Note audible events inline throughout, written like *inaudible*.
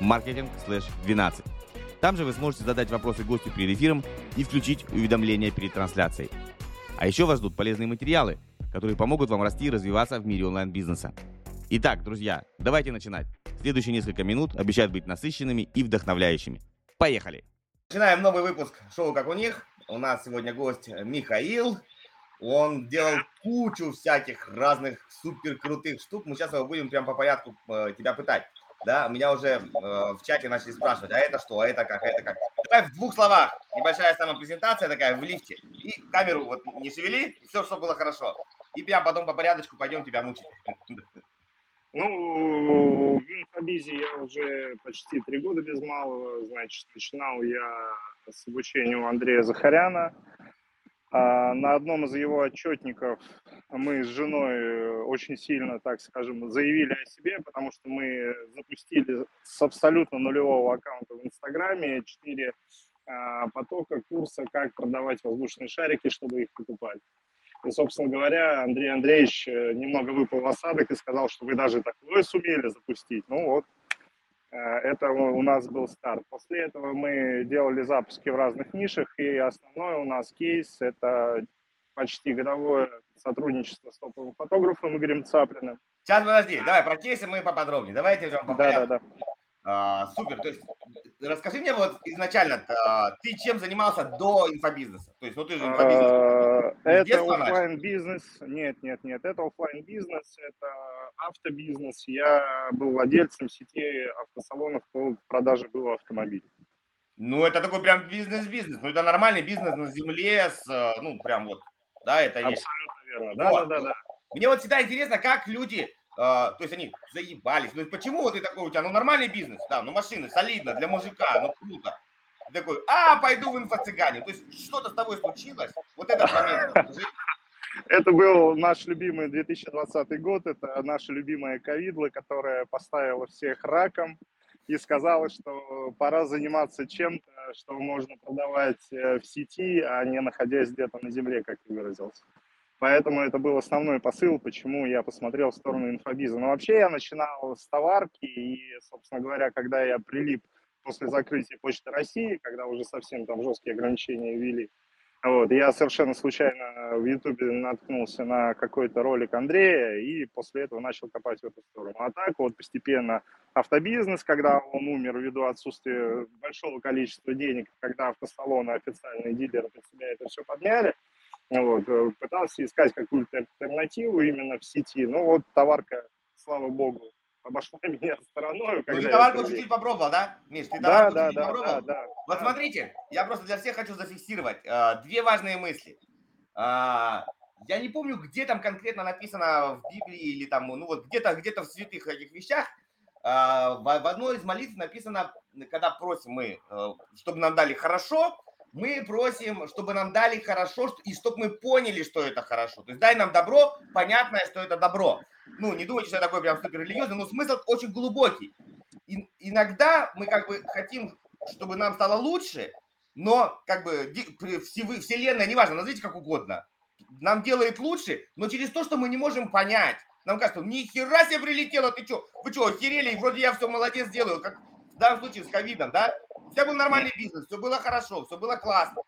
marketing/12. Там же вы сможете задать вопросы гостю перед эфиром и включить уведомления перед трансляцией. А еще вас ждут полезные материалы, которые помогут вам расти и развиваться в мире онлайн-бизнеса. Итак, друзья, давайте начинать. Следующие несколько минут обещают быть насыщенными и вдохновляющими. Поехали! Начинаем новый выпуск шоу «Как у них». У нас сегодня гость Михаил. Он делал кучу всяких разных супер крутых штук. Мы сейчас его будем прям по порядку тебя пытать да, меня уже э, в чате начали спрашивать, а это что, а это как, а это как. Давай в двух словах, небольшая самопрезентация такая в лифте, и камеру вот не шевели, все, что было хорошо. И прям потом по порядочку пойдем тебя мучить. Ну, в инфобизе я уже почти три года без малого, значит, начинал я с обучения у Андрея Захаряна, на одном из его отчетников мы с женой э, очень сильно, так скажем, заявили о себе, потому что мы запустили с абсолютно нулевого аккаунта в Инстаграме четыре а, потока курса, как продавать воздушные шарики, чтобы их покупать. И, собственно говоря, Андрей Андреевич э, немного выпал в осадок и сказал, что вы даже такое сумели запустить. Ну вот, это у нас был старт. После этого мы делали запуски в разных нишах, и основной у нас кейс – это почти годовое сотрудничество с топовым фотографом Игорем Цаплиным. Сейчас, подожди, давай про кейсы мы поподробнее. Давайте по Да, да, да. А, супер. То есть расскажи мне вот изначально, а, ты чем занимался до инфобизнеса? То есть, ну ты же инфобизнес. А, это офлайн бизнес. Нет, нет, нет. Это офлайн бизнес, это автобизнес. Я был владельцем сети автосалонов по продаже было автомобилей. Ну, это такой прям бизнес-бизнес. Ну, это нормальный бизнес на земле с, ну, прям вот, да, это Абсолютно есть. верно. Да, вот. да, да, да. Мне вот всегда интересно, как люди то есть они заебались. Ну почему вот ты такой у тебя? Ну нормальный бизнес, да, ну машины, солидно, для мужика, ну круто. Ты такой, а, пойду в инфо-цыгане. То есть что-то с тобой случилось? Вот этот момент. Это был наш любимый 2020 год, это наша любимая ковидла, которая поставила всех раком и сказала, что пора заниматься чем-то, что можно продавать э, в сети, а не находясь где-то на земле, как ты выразился. Поэтому это был основной посыл, почему я посмотрел в сторону инфобиза. Но вообще я начинал с товарки, и, собственно говоря, когда я прилип после закрытия Почты России, когда уже совсем там жесткие ограничения ввели, вот, я совершенно случайно в Ютубе наткнулся на какой-то ролик Андрея и после этого начал копать в эту сторону. А так вот постепенно автобизнес, когда он умер ввиду отсутствия большого количества денег, когда автосалоны, официальные дилеры под себя это все подняли, вот, э, пытался искать какую-то альтернативу именно в сети. Ну вот товарка, слава богу, обошла *laughs* меня стороной. Ну, ты товарку чуть-чуть попробовал, да? Миш, ты да, да, да, попробовал? да, да. Вот да. смотрите, я просто для всех хочу зафиксировать э, две важные мысли. Э, я не помню, где там конкретно написано в Библии или там, ну вот где-то где-то в святых этих вещах, в, в одной из молитв написано, когда просим мы, э, чтобы нам дали хорошо, мы просим, чтобы нам дали хорошо, и чтобы мы поняли, что это хорошо. То есть дай нам добро, понятное, что это добро. Ну, не думайте, что я такой прям супер религиозный, но смысл очень глубокий. И, иногда мы как бы хотим, чтобы нам стало лучше, но как бы вселенная, неважно, назовите как угодно, нам делает лучше, но через то, что мы не можем понять. Нам кажется, ни хера себе прилетело, ты что? Вы что, охерели? Вроде я все молодец делаю, как данном случае с ковидом, да? У тебя был нормальный бизнес, все было хорошо, все было классно.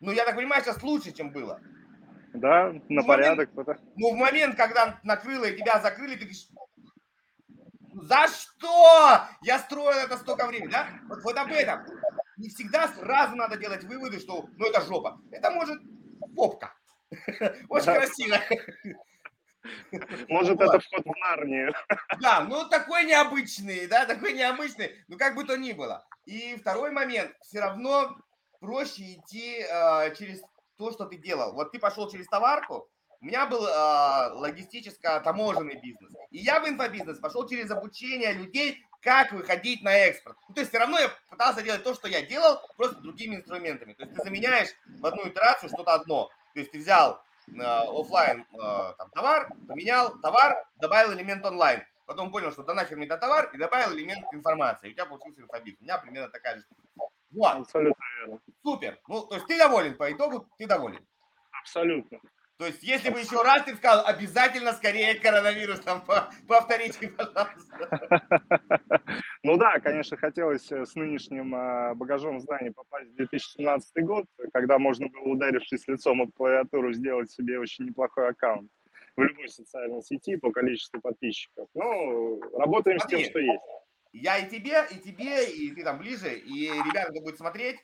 Ну, я так понимаю, сейчас лучше, чем было. Да, на ну, порядок. Момент, ну, в момент, когда накрыло и тебя закрыли, ты говоришь, за что? Я строил это столько времени, да? Вот, вот об этом. Не всегда сразу надо делать выводы, что ну это жопа. Это может попка. *laughs* Очень красиво. *laughs* Может, вот. это вход в Нарнию. *laughs* Да, ну такой необычный, да, такой необычный, ну как бы то ни было. И второй момент, все равно проще идти э, через то, что ты делал. Вот ты пошел через товарку, у меня был э, логистическо-таможенный бизнес. И я в инфобизнес пошел через обучение людей, как выходить на экспорт. Ну, то есть все равно я пытался делать то, что я делал, просто другими инструментами. То есть ты заменяешь в одну итерацию что-то одно. То есть ты взял офлайн э, там, товар, поменял товар, добавил элемент онлайн. Потом понял, что да нахер мне этот товар, и добавил элемент информации. И у тебя получился инфобит. У меня примерно такая же штука. Вот. Абсолютно верно. Супер. Ну, то есть ты доволен по итогу, ты доволен. Абсолютно. То есть, если бы еще раз ты сказал, обязательно скорее коронавирус там повторите, пожалуйста. *laughs* Ну да, конечно, хотелось э, с нынешним э, багажом знаний попасть в 2017 год, когда можно было, ударившись лицом об клавиатуру, сделать себе очень неплохой аккаунт в любой социальной сети по количеству подписчиков. Ну, работаем Смотри, с тем, что есть. Я и тебе, и тебе, и ты там ближе, и ребята, кто будет смотреть.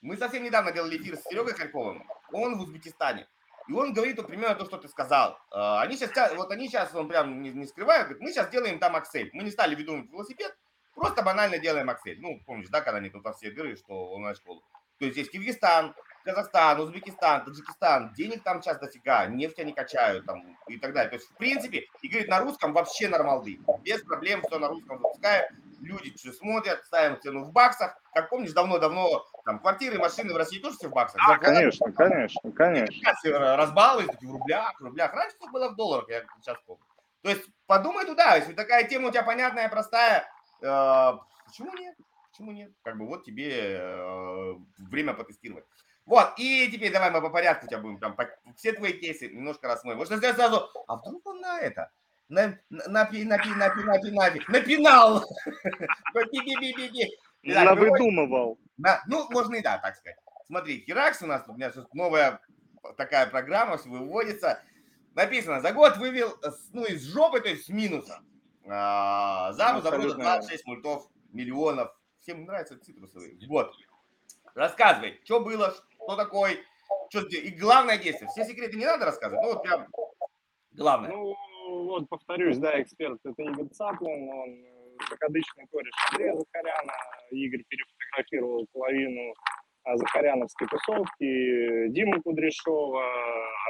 Мы совсем недавно делали эфир с Серегой Харьковым. Он в Узбекистане. И он говорит вот примерно то, что ты сказал. А, они сейчас, вот они сейчас, он прям не, не скрывает, говорит, мы сейчас делаем там Аксель. Мы не стали ведомым велосипед, просто банально делаем Аксель. Ну, помнишь, да, когда они тут во все дыры, что онлайн-школу. То есть есть Киргизстан, Казахстан, Узбекистан, Таджикистан, денег там сейчас дофига, нефть они качают там и так далее. То есть, в принципе, и говорит, на русском вообще нормалды. Без проблем все на русском запускаем. Люди что смотрят, ставим цену в баксах. Как помнишь, давно-давно там квартиры, машины в России тоже все в баксах. А, конечно, конечно, конечно. Разбаловались в рублях, в рублях. Раньше это было в долларах, я сейчас помню. То есть подумай туда, если такая тема у тебя понятная, простая, э, почему нет? Почему нет? Как бы вот тебе э, время потестировать. Вот, и теперь давай мы по порядку тебя будем там, по, все твои кейсы немножко рассмотрим. Можно сделать сразу, а вдруг он на это? На, на, пи, на, пи, на, пи, на, пи, на, пи, на пенал. *laughs* Навыдумывал. Ну, можно и да, так сказать. Смотри, Херакс у нас, у меня сейчас новая такая программа выводится. Написано, за год вывел, ну, из жопы, то есть с минуса. А, за за 26 мультов, миллионов. Всем нравятся цитрусовые. Вот. Рассказывай, что было, кто такой, что и главное действие. Все секреты не надо рассказывать, ну вот прям главное. Ну, вот повторюсь, да, эксперт это Игорь Цаплин, он э, закадычный кореш Андрея Захаряна. Игорь перефотографировал половину а, Захаряновской тусовки, Диму Кудряшова,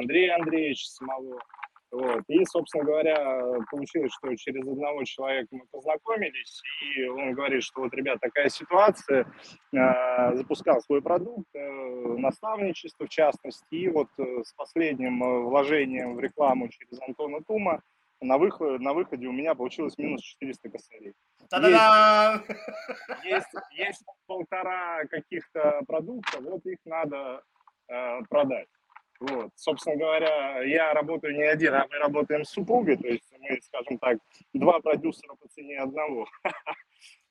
Андрея Андреевича самого. Вот. И, собственно говоря, получилось, что через одного человека мы познакомились, и он говорит, что вот, ребят, такая ситуация, э, запускал свой продукт, э, наставничество в частности, и вот э, с последним э, вложением в рекламу через Антона Тума на, выход, на выходе у меня получилось минус 400 косарей. Есть, есть, есть полтора каких-то продукта, вот их надо э, продать. Вот. Собственно говоря, я работаю не один, а мы работаем с супругой, то есть мы, скажем так, два продюсера по цене одного. *laughs*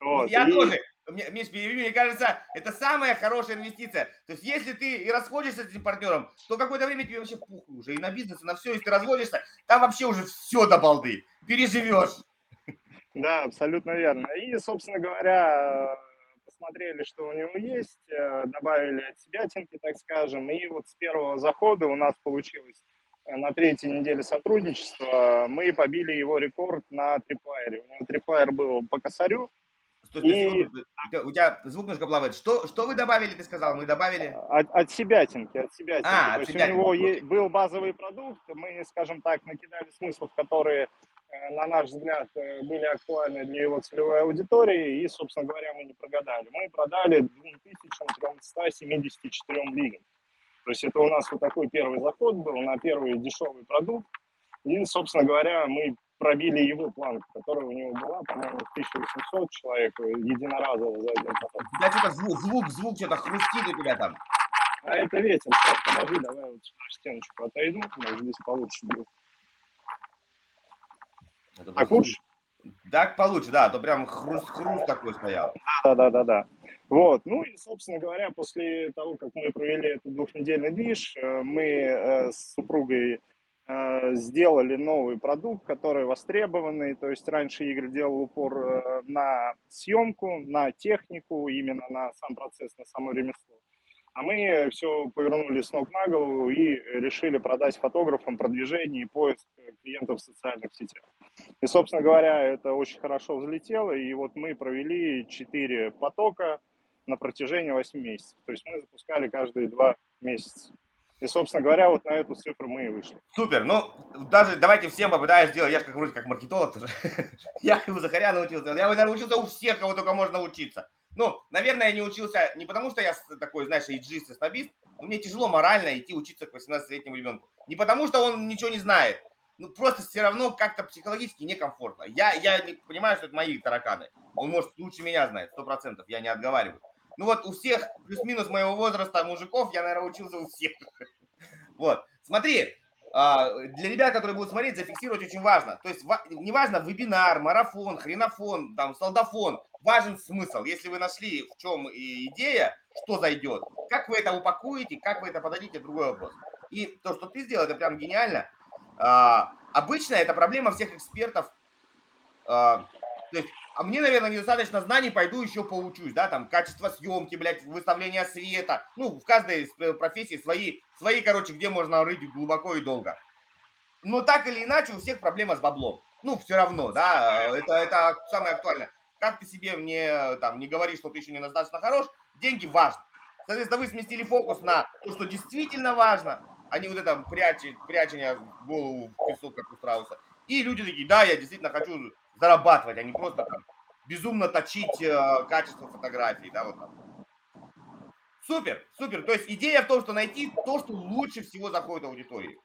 Вот. Я и... тоже, Миш, мне кажется, это самая хорошая инвестиция. То есть если ты и расходишься с этим партнером, то какое-то время тебе вообще пуху уже и на бизнес, и на все, если ты разводишься, там вообще уже все до балды, переживешь. Да, абсолютно верно. И, собственно говоря, посмотрели, что у него есть, э, добавили от себя тинки, так скажем, и вот с первого захода у нас получилось э, на третьей неделе сотрудничества мы побили его рекорд на триплайере. У него триплайер был по косарю. Стой, и... У тебя звук немножко плавает. Что, что вы добавили, ты сказал? Мы добавили? От, от себя тинки, от себя тинки. А, То есть себя у него е- был базовый продукт, мы, скажем так, накидали смыслов, которые на наш взгляд, э, были актуальны для его целевой аудитории, и, собственно говоря, мы не прогадали. Мы продали 2374 лигам. То есть это у нас вот такой первый заход был на первый дешевый продукт, и, собственно говоря, мы пробили его планку, которая у него была, по-моему, 1800 человек единоразово за один поток. Да, что-то звук, звук, звук, что-то хрустит у тебя там. А это ветер. Сейчас, подожди, давай вот сюда стеночку отойду, может, здесь получше будет. Это так лучше? Так получше, да, а то прям хруст-хруст такой стоял. Да, да, да, да. Вот, ну и, собственно говоря, после того, как мы провели этот двухнедельный движ, э, мы э, с супругой э, сделали новый продукт, который востребованный. То есть раньше Игорь делал упор на съемку, на технику, именно на сам процесс, на само ремесло. А мы все повернули с ног на голову и решили продать фотографам продвижение и поиск клиентов в социальных сетях. И, собственно говоря, это очень хорошо взлетело, и вот мы провели 4 потока на протяжении 8 месяцев. То есть мы запускали каждые 2 месяца. И, собственно говоря, вот на эту цифру мы и вышли. Супер. Ну, даже давайте всем попытаюсь сделать. Я же как вроде как маркетолог тоже. *laughs* я Захаря научился. Я, наверное, учился у всех, кого только можно учиться. Ну, наверное, я не учился не потому, что я такой, знаешь, иджист и снобист, но мне тяжело морально идти учиться к 18-летнему ребенку. Не потому, что он ничего не знает, ну, просто все равно как-то психологически некомфортно. Я, я понимаю, что это мои тараканы. Он, может, лучше меня знает, сто процентов, я не отговариваю. Ну вот у всех плюс-минус моего возраста мужиков я, наверное, учился у всех. *laughs* Вот, смотри, для ребят, которые будут смотреть, зафиксировать очень важно. То есть неважно, вебинар, марафон, хренофон, там, солдафон, важен смысл. Если вы нашли, в чем идея, что зайдет, как вы это упакуете, как вы это подадите, другой вопрос. И то, что ты сделал, это прям гениально. А, обычно это проблема всех экспертов. А, то есть, а мне, наверное, недостаточно знаний, пойду еще поучусь, да, там, качество съемки, блядь, выставление света. Ну, в каждой профессии свои, свои, короче, где можно рыть глубоко и долго. Но так или иначе у всех проблема с баблом. Ну, все равно, да, это, это самое актуальное. Как ты себе мне, там, не говоришь, что ты еще недостаточно хорош, деньги важны. Соответственно, вы сместили фокус на то, что действительно важно, а не вот это прячет, прячение голову в песок, как у страуса. И люди такие, да, я действительно хочу зарабатывать, а не просто там безумно точить э, качество фотографий, да, вот там. Супер, супер. То есть идея в том, что найти то, что лучше всего заходит аудитории.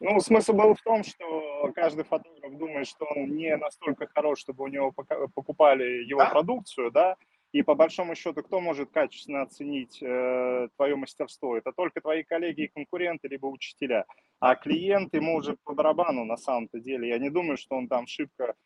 Ну, смысл был в том, что каждый фотограф думает, что он не настолько хорош, чтобы у него покупали его да? продукцию, да, и по большому счету, кто может качественно оценить э, твое мастерство? Это только твои коллеги и конкуренты, либо учителя. А клиент ему уже по барабану на самом-то деле. Я не думаю, что он там шибко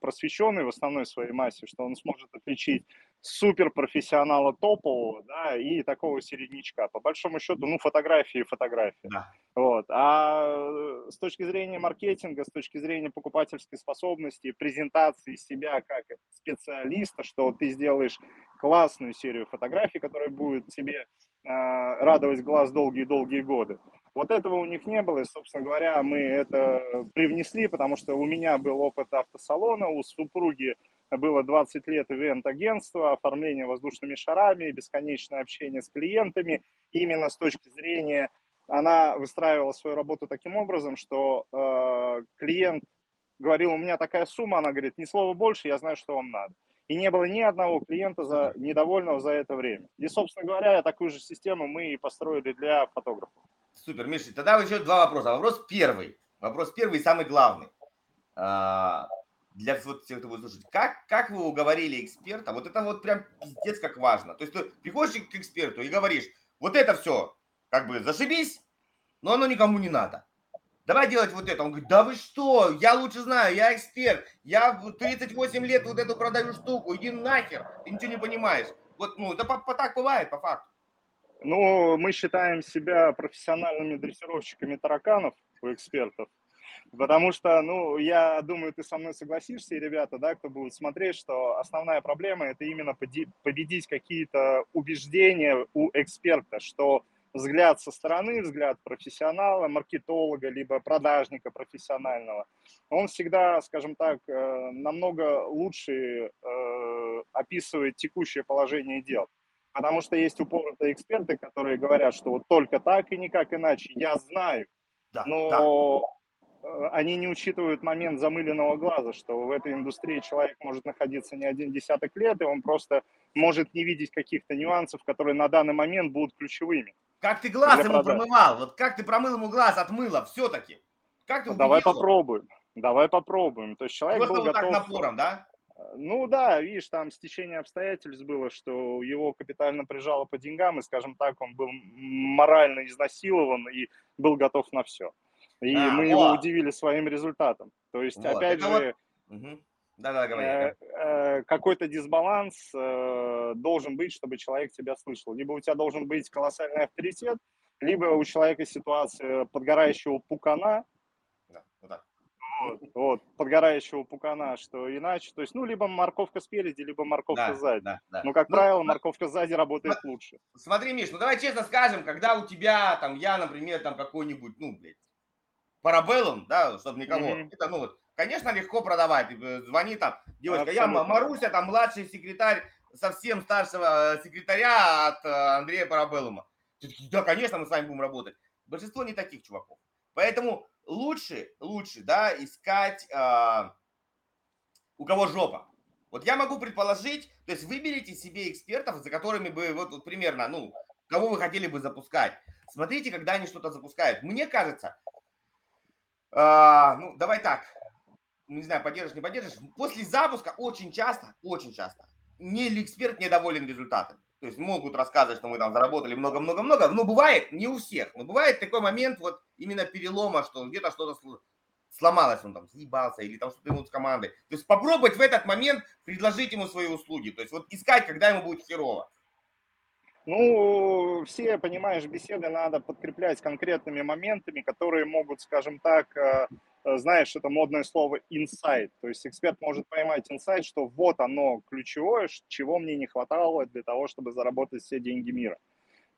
просвещенный в основной своей массе, что он сможет отличить суперпрофессионала топового, да, и такого середнячка. По большому счету, ну, фотографии фотографии. Да. Вот. А э, с точки зрения маркетинга, с точки зрения покупательской способности, презентации себя как специалиста, что ты сделаешь классную серию фотографий, которая будет тебе э, радовать глаз долгие-долгие годы. Вот этого у них не было, и, собственно говоря, мы это привнесли, потому что у меня был опыт автосалона, у супруги было 20 лет ивент-агентства, оформление воздушными шарами, бесконечное общение с клиентами. Именно с точки зрения, она выстраивала свою работу таким образом, что э, клиент говорил, у меня такая сумма, она говорит, ни слова больше, я знаю, что вам надо. И не было ни одного клиента за, недовольного за это время. И, собственно говоря, такую же систему мы и построили для фотографов. Супер, Миша, тогда еще два вопроса. Вопрос первый. Вопрос первый и самый главный. А, для вот тех, кто будет слушать, как, как вы уговорили эксперта, вот это вот прям пиздец как важно. То есть ты приходишь к эксперту и говоришь, вот это все, как бы зашибись, но оно никому не надо. Давай делать вот это. Он говорит, да вы что, я лучше знаю, я эксперт, я 38 лет вот эту продаю штуку, иди нахер, ты ничего не понимаешь. Вот, ну, это по, по так бывает, по факту. Ну, мы считаем себя профессиональными дрессировщиками тараканов у экспертов. Потому что, ну, я думаю, ты со мной согласишься, и ребята, да, кто будет смотреть, что основная проблема – это именно победить какие-то убеждения у эксперта, что взгляд со стороны, взгляд профессионала, маркетолога, либо продажника профессионального, он всегда, скажем так, э, намного лучше э, описывает текущее положение дел. Потому что есть упоротые эксперты, которые говорят, что вот только так и никак иначе. Я знаю, да, но да Э, они не учитывают момент замыленного глаза, что в этой индустрии человек может находиться не один десяток лет, и он просто может не видеть каких-то нюансов, которые на данный момент будут ключевыми. Как ты глаз ему продаж. промывал? Вот как ты промыл ему глаз от мыла все-таки? Как ты Давай попробуем. Давай попробуем. То есть человек Просто был вот готов... так напором, да? Э, ну да, видишь, там стечение обстоятельств было, что его капитально прижало по деньгам, и, скажем так, он был морально изнасилован и был готов на все. И а, мы о. его удивили своим результатом. То есть, вот. опять Это же, вот... угу. да, да, говори. Э, э, какой-то дисбаланс э, должен быть, чтобы человек тебя слышал. Либо у тебя должен быть колоссальный авторитет, либо у человека ситуация подгорающего пукана, вот, вот, вот, подгорающего пукана, что иначе, то есть, ну, либо морковка спереди, либо морковка да, сзади. Да, да. Но, как ну, правило, морковка сзади работает смотри, лучше. Смотри, Миш, ну давай честно скажем, когда у тебя, там, я, например, там какой-нибудь, ну, блядь, парабеллум, да, чтобы никого. Mm-hmm. Это, ну, вот, конечно, легко продавать. Э, звони там, девочка, Абсолютно. я Маруся, там младший секретарь, совсем старшего э, секретаря от э, Андрея Парабеллума. Да, конечно, мы с вами будем работать. Большинство не таких чуваков. Поэтому лучше, лучше, да, искать э, у кого жопа. Вот я могу предположить, то есть выберите себе экспертов, за которыми бы вот, вот примерно, ну, кого вы хотели бы запускать. Смотрите, когда они что-то запускают. Мне кажется, э, ну, давай так, не знаю, поддержишь, не поддержишь, после запуска очень часто, очень часто, не эксперт недоволен результатами. То есть могут рассказывать, что мы там заработали много-много-много, но бывает не у всех. Но бывает такой момент вот именно перелома, что где-то что-то сломалось, он там съебался или там что-то ему с командой. То есть попробовать в этот момент предложить ему свои услуги. То есть вот искать, когда ему будет херово. Ну, все, понимаешь, беседы надо подкреплять конкретными моментами, которые могут, скажем так, э, знаешь, это модное слово инсайт. То есть эксперт может поймать инсайт, что вот оно ключевое, чего мне не хватало для того, чтобы заработать все деньги мира.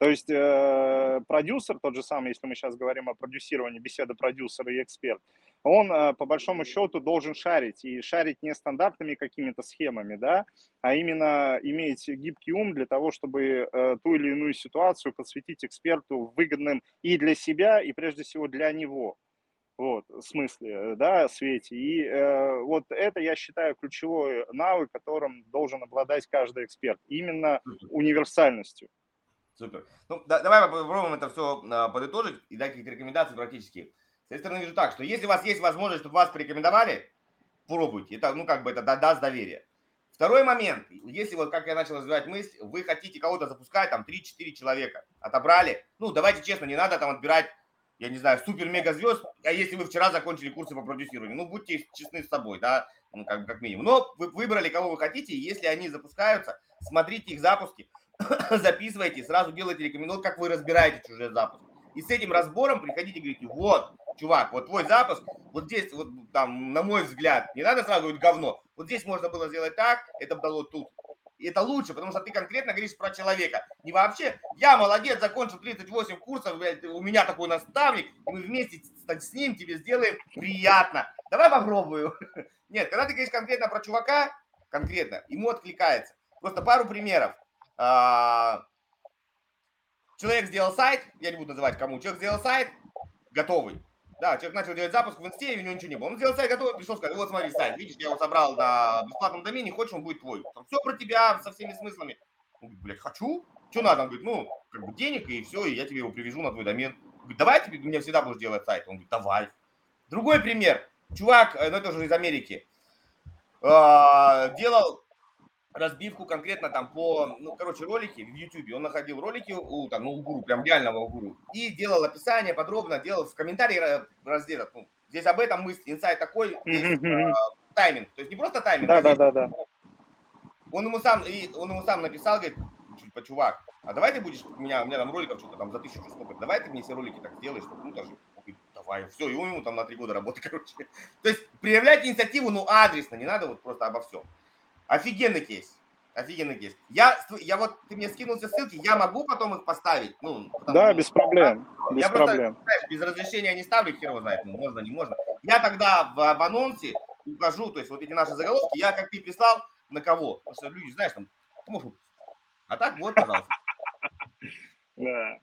То есть э, продюсер, тот же самый, если мы сейчас говорим о продюсировании, беседа продюсера и эксперт, он э, по большому счету должен шарить, и шарить не стандартными какими-то схемами, да, а именно иметь гибкий ум для того, чтобы э, ту или иную ситуацию посвятить эксперту выгодным и для себя, и прежде всего для него. Вот, в смысле, да, Свете. И э, вот это, я считаю, ключевой навык, которым должен обладать каждый эксперт. Именно универсальностью. Супер. Ну, да, давай попробуем это все а, подытожить и дать какие-то рекомендации практически. С этой стороны вижу так, что если у вас есть возможность, чтобы вас порекомендовали, пробуйте. Это, ну, как бы это даст доверие. Второй момент. Если вот, как я начал развивать мысль, вы хотите кого-то запускать, там, 3-4 человека, отобрали. Ну, давайте честно, не надо там отбирать, я не знаю, супер-мега звезд, а если вы вчера закончили курсы по продюсированию. Ну, будьте честны с собой, да, ну, как, как минимум. Но вы выбрали, кого вы хотите, и если они запускаются, смотрите их запуски, *coughs* записывайте, сразу делайте рекомендацию, как вы разбираете чужие запуски. И с этим разбором приходите и говорите, вот, чувак, вот твой запуск, вот здесь, вот там, на мой взгляд, не надо сразу говорить говно, вот здесь можно было сделать так, это дало тут. И это лучше, потому что ты конкретно говоришь про человека. Не вообще, я молодец, закончил 38 курсов, у меня такой наставник, мы вместе с ним тебе сделаем приятно. Давай попробую. *laughs* Нет, когда ты говоришь конкретно про чувака, конкретно, ему откликается. Просто пару примеров. А, человек сделал сайт, я не буду называть кому, человек сделал сайт, готовый. Да, человек начал делать запуск в инсте, и у него ничего не было. Он сделал сайт готовый, пришел, сказал, вот смотри, сайт, видишь, я его собрал на бесплатном домене, хочешь, он будет твой. Там все про тебя со всеми смыслами. Он говорит, блядь, хочу. Что надо? Он говорит, ну, как бы денег, и все, и я тебе его привяжу на твой домен. Он говорит, давай тебе, мне всегда будешь делать сайт. Он говорит, давай. Другой пример. Чувак, э, ну это уже из Америки, а, делал разбивку конкретно там по, ну, короче, ролики в YouTube. Он находил ролики у, там, ну, у гуру, прям реального у гуру. И делал описание подробно, делал в комментарии раздел. Ну, здесь об этом мысль, инсайт такой, здесь, э, тайминг. То есть не просто тайминг. Да, а да, да, да. Он ему сам, и он ему сам написал, говорит, типа, чувак, а давай ты будешь, у меня, у меня там роликов что-то там за тысячу сколько, давай ты мне все ролики так сделаешь, чтобы, ну, даже, давай, все, и он ему там на три года работы, *laughs* короче. То есть проявлять инициативу, ну, адресно, не надо вот просто обо всем. Офигенный кейс. Офигенный кейс. Я, я вот, ты мне скинул все ссылки, я могу потом их поставить? Ну, да, что, без проблем. Да? Без я проблем. просто, знаешь, без разрешения не ставлю, хер его знает, ну, можно, не можно. Я тогда в, в анонсе укажу, то есть вот эти наши заголовки, я, как ты писал, на кого. Потому что люди, знаешь, там, может, а так вот, пожалуйста. Да.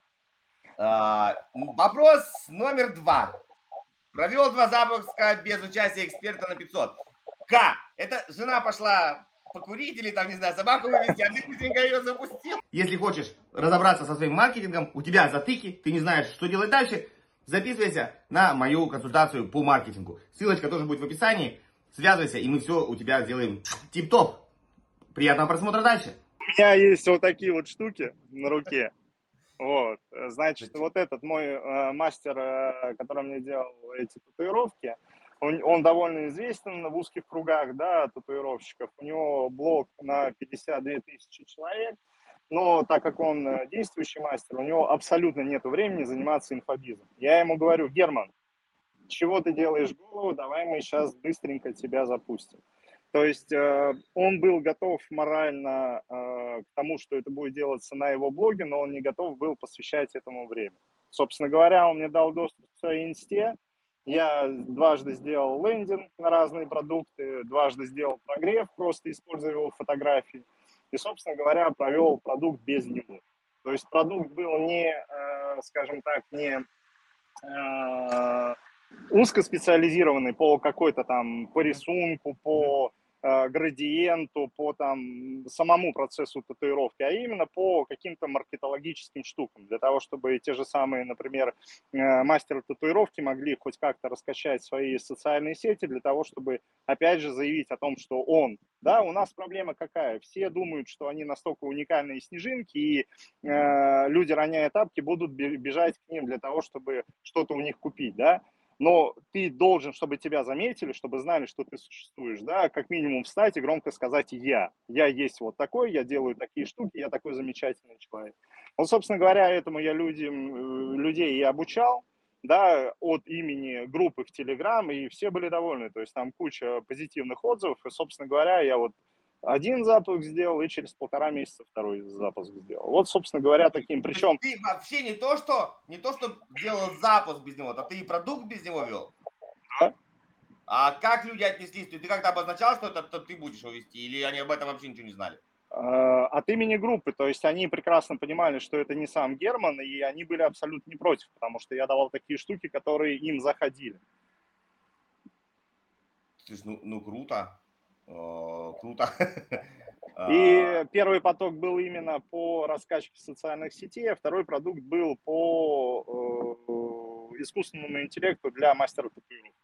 А, вопрос номер два. Провел два запуска без участия эксперта на 500. К. Это жена пошла покурить или там, не знаю, собаку вывести, а ты быстренько ее запустил. Если хочешь разобраться со своим маркетингом, у тебя затыки, ты не знаешь, что делать дальше, записывайся на мою консультацию по маркетингу. Ссылочка тоже будет в описании. Связывайся, и мы все у тебя сделаем тип-топ. Приятного просмотра дальше. У меня есть вот такие вот штуки на руке. Вот, значит, вот этот мой э, мастер, э, который мне делал эти татуировки, он, он довольно известен в узких кругах, да, татуировщиков. У него блог на 52 тысячи человек, но так как он э, действующий мастер, у него абсолютно нет времени заниматься инфобизом. Я ему говорю, Герман, чего ты делаешь голову, давай мы сейчас быстренько тебя запустим. То есть э, он был готов морально э, к тому, что это будет делаться на его блоге, но он не готов был посвящать этому время. Собственно говоря, он мне дал доступ к своей инсте, я дважды сделал лендинг на разные продукты, дважды сделал прогрев, просто используя его фотографии. И, собственно говоря, провел продукт без него. То есть продукт был не, э, скажем так, не э, узкоспециализированный по какой-то там, по рисунку, по градиенту, по там самому процессу татуировки, а именно по каким-то маркетологическим штукам, для того, чтобы те же самые, например, э, мастеры татуировки могли хоть как-то раскачать свои социальные сети для того, чтобы, опять же, заявить о том, что он, да, у нас проблема какая, все думают, что они настолько уникальные снежинки, и э, люди, роняя тапки, будут бежать к ним для того, чтобы что-то у них купить, да, но ты должен, чтобы тебя заметили, чтобы знали, что ты существуешь, да, как минимум встать и громко сказать «я». Я есть вот такой, я делаю такие штуки, я такой замечательный человек. Вот, собственно говоря, этому я людям, э, людей и обучал, да, от имени группы в Телеграм, и все были довольны, то есть там куча позитивных отзывов, и, собственно говоря, я вот один запуск сделал и через полтора месяца второй запуск сделал. Вот, собственно говоря, таким. Причем ты вообще не то, что не то, что делал запуск без него, а ты и продукт без него вел. Да. А как люди отнеслись? Ты как-то обозначал, что это ты будешь его вести, или они об этом вообще ничего не знали? А, от имени группы, то есть они прекрасно понимали, что это не сам Герман, и они были абсолютно не против, потому что я давал такие штуки, которые им заходили. Ну, ну круто. Э, круто. *laughs* И а. первый поток был именно по раскачке социальных сетей, а второй продукт был по э, искусственному интеллекту для мастера татуировок.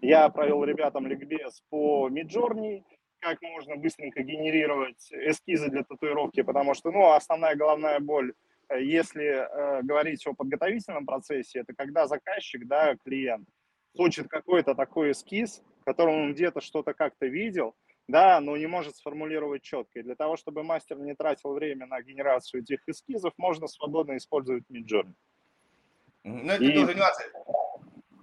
Я провел ребятам ликбез по Midjourney, как можно быстренько генерировать эскизы для татуировки, потому что, ну, основная головная боль, э, если э, говорить о подготовительном процессе, это когда заказчик, да, клиент, хочет какой-то такой эскиз, в котором он где-то что-то как-то видел, да, но не может сформулировать четко. И для того, чтобы мастер не тратил время на генерацию этих эскизов, можно свободно использовать Midjourney. Ну, это и... тоже нюансы.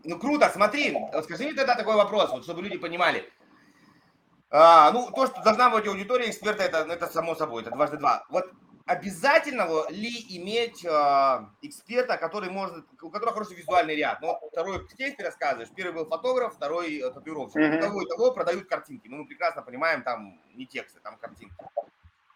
Ну, круто, смотри, скажи мне тогда такой вопрос, вот, чтобы люди понимали. А, ну, то, что должна быть аудитория эксперта, это, это само собой, это дважды два. Вот обязательно ли иметь э, эксперта, который может, у которого хороший визуальный ряд? Ну, вот второй здесь ты рассказываешь. Первый был фотограф, второй э, татуировщик. Mm-hmm. У того и того продают картинки. Ну, мы прекрасно понимаем, там не тексты, там картинки.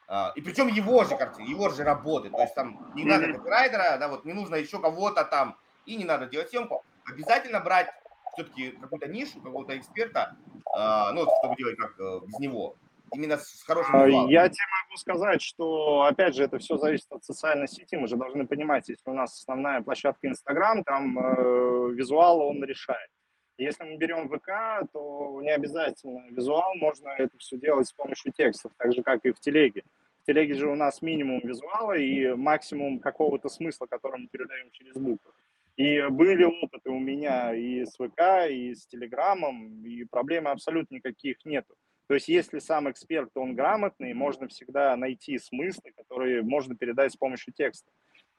Uh, и причем его же картины, его же работы. То есть там не надо копирайтера, да, вот не нужно еще кого-то там, и не надо делать съемку. Обязательно брать все-таки какую-то нишу, какого-то эксперта, uh, ну, чтобы делать как uh, без него именно с хорошим а, визуалом? Я тебе могу сказать, что, опять же, это все зависит от социальной сети. Мы же должны понимать, если у нас основная площадка Инстаграм, там э, визуал он решает. Если мы берем ВК, то не обязательно визуал, можно это все делать с помощью текстов, так же, как и в телеге. В телеге же у нас минимум визуала и максимум какого-то смысла, который мы передаем через буквы. И были опыты у меня и с ВК, и с Телеграмом, и проблем абсолютно никаких нету. То есть если сам эксперт, он грамотный, можно всегда найти смыслы, которые можно передать с помощью текста.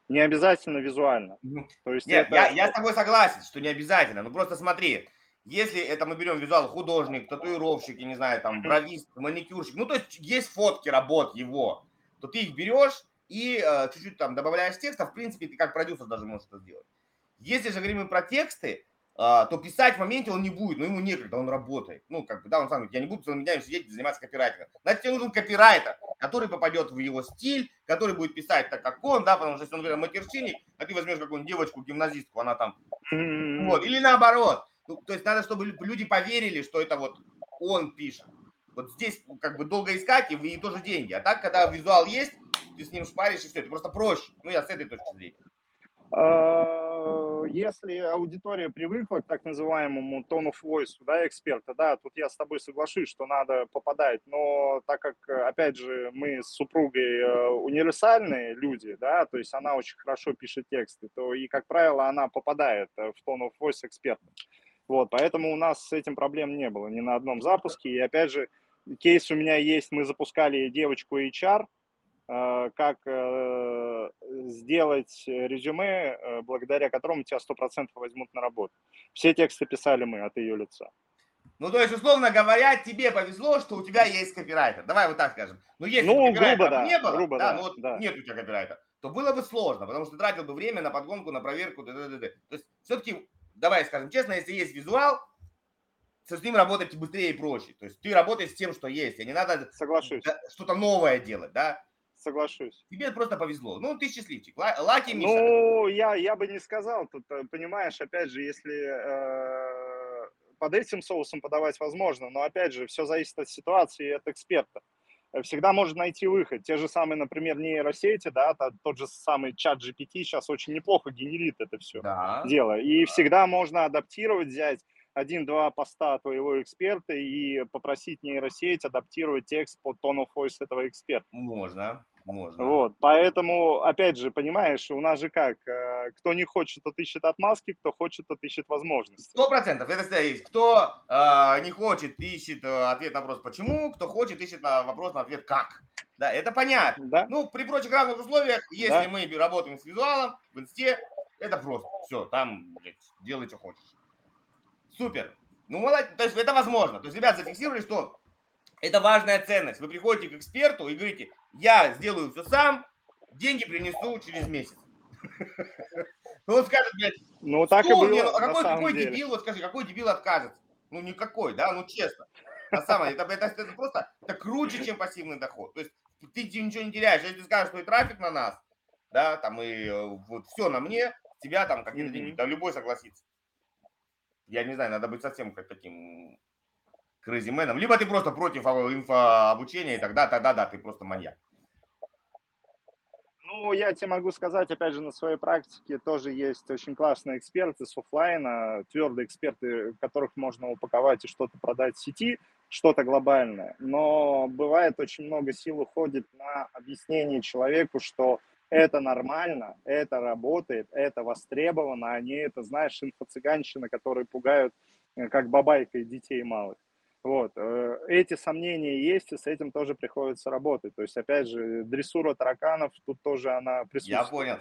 Не обязательно визуально. То есть Нет, это... я, я с тобой согласен, что не обязательно. Ну просто смотри, если это мы берем визуал художник, татуировщик, я не знаю, там, бровист, маникюрщик, ну то есть есть фотки работ его, то ты их берешь и э, чуть-чуть там добавляешь текста, в принципе, ты как продюсер даже можешь это сделать. Если же говорим про тексты, то писать в моменте он не будет, но ему некогда, он работает. Ну, как бы, да, он сам говорит, я не буду целыми днями сидеть и заниматься копирайтингом. Значит, тебе нужен копирайтер, который попадет в его стиль, который будет писать так, как он, да, потому что если он, например, матершинник, а ты возьмешь какую-нибудь девочку, гимназистку, она там, вот, или наоборот. Ну, то есть надо, чтобы люди поверили, что это вот он пишет. Вот здесь как бы долго искать и, и тоже деньги. А так, когда визуал есть, ты с ним шпаришь и все, это просто проще. Ну, я с этой точки зрения. Если аудитория привыкла к так называемому tone of voice, да, эксперта, да, тут я с тобой соглашусь, что надо попадать, но так как, опять же, мы с супругой э, универсальные люди, да, то есть она очень хорошо пишет тексты, то и, как правило, она попадает э, в tone of voice эксперта. Вот, поэтому у нас с этим проблем не было ни на одном запуске. И опять же, кейс у меня есть, мы запускали девочку HR, как э, сделать резюме, э, благодаря которому тебя 100% возьмут на работу. Все тексты писали мы от ее лица. Ну, то есть, условно говоря, тебе повезло, что у тебя есть копирайтер. Давай вот так скажем. Ну, если ну, грубо, да, не было, грубо, да, да, ну вот да. нет у тебя копирайтера, то было бы сложно, потому что тратил бы время на подгонку, на проверку, д -д -д -д. То есть, все-таки, давай скажем честно, если есть визуал, с ним работать быстрее и проще. То есть, ты работаешь с тем, что есть, и не надо что-то новое делать, да? Соглашусь. Тебе просто повезло. Ну, ты счастливчик. Лаки Миша. Ну, я, я бы не сказал. Тут, э, понимаешь, опять же, если э, под этим соусом подавать возможно, но, опять же, все зависит от ситуации и от эксперта. Всегда можно найти выход. Те же самые, например, нейросети, да, тот же самый чат GPT сейчас очень неплохо генерит это все да. дело. И всегда можно адаптировать, взять один-два поста твоего эксперта и попросить нейросеть адаптировать текст под tone of voice этого эксперта. Можно, можно. Вот, поэтому, опять же, понимаешь, у нас же как, э, кто не хочет, тот ищет отмазки, кто хочет, тот ищет возможности. Сто процентов, это всегда есть. Кто э, не хочет, ищет э, ответ на вопрос «почему», кто хочет, ищет на вопрос на ответ «как». Да, это понятно. Да? Ну, при прочих равных условиях, если да. мы работаем с визуалом в инсте, это просто. Все, там, блядь, делай, что хочешь. Супер. Ну, молодец. То есть это возможно. То есть, ребят, зафиксировали, что это важная ценность. Вы приходите к эксперту и говорите, я сделаю все сам, деньги принесу через месяц. Ну, *laughs* он скажет, блядь, ну, так и было, а какой, какой дебил, вот скажи, какой дебил откажется? Ну, никакой, да, ну, честно. На самом деле, это, это, это просто, это круче, чем пассивный доход. То есть, ты ничего не теряешь. Если ты скажешь, что и трафик на нас, да, там, и э, вот все на мне, тебя там какие-то деньги, да, любой согласится. Я не знаю, надо быть совсем как таким крейзименом. Либо ты просто против инфообучения, и тогда, тогда да, ты просто маньяк. Ну, я тебе могу сказать, опять же, на своей практике тоже есть очень классные эксперты с офлайна, твердые эксперты, которых можно упаковать и что-то продать в сети, что-то глобальное. Но бывает очень много сил уходит на объяснение человеку, что это нормально, это работает, это востребовано, а не это, знаешь, инфо-цыганщина, которые пугают э, как бабайкой детей малых. Вот. Э, эти сомнения есть, и с этим тоже приходится работать. То есть, опять же, дрессура тараканов, тут тоже она присутствует. Я понял.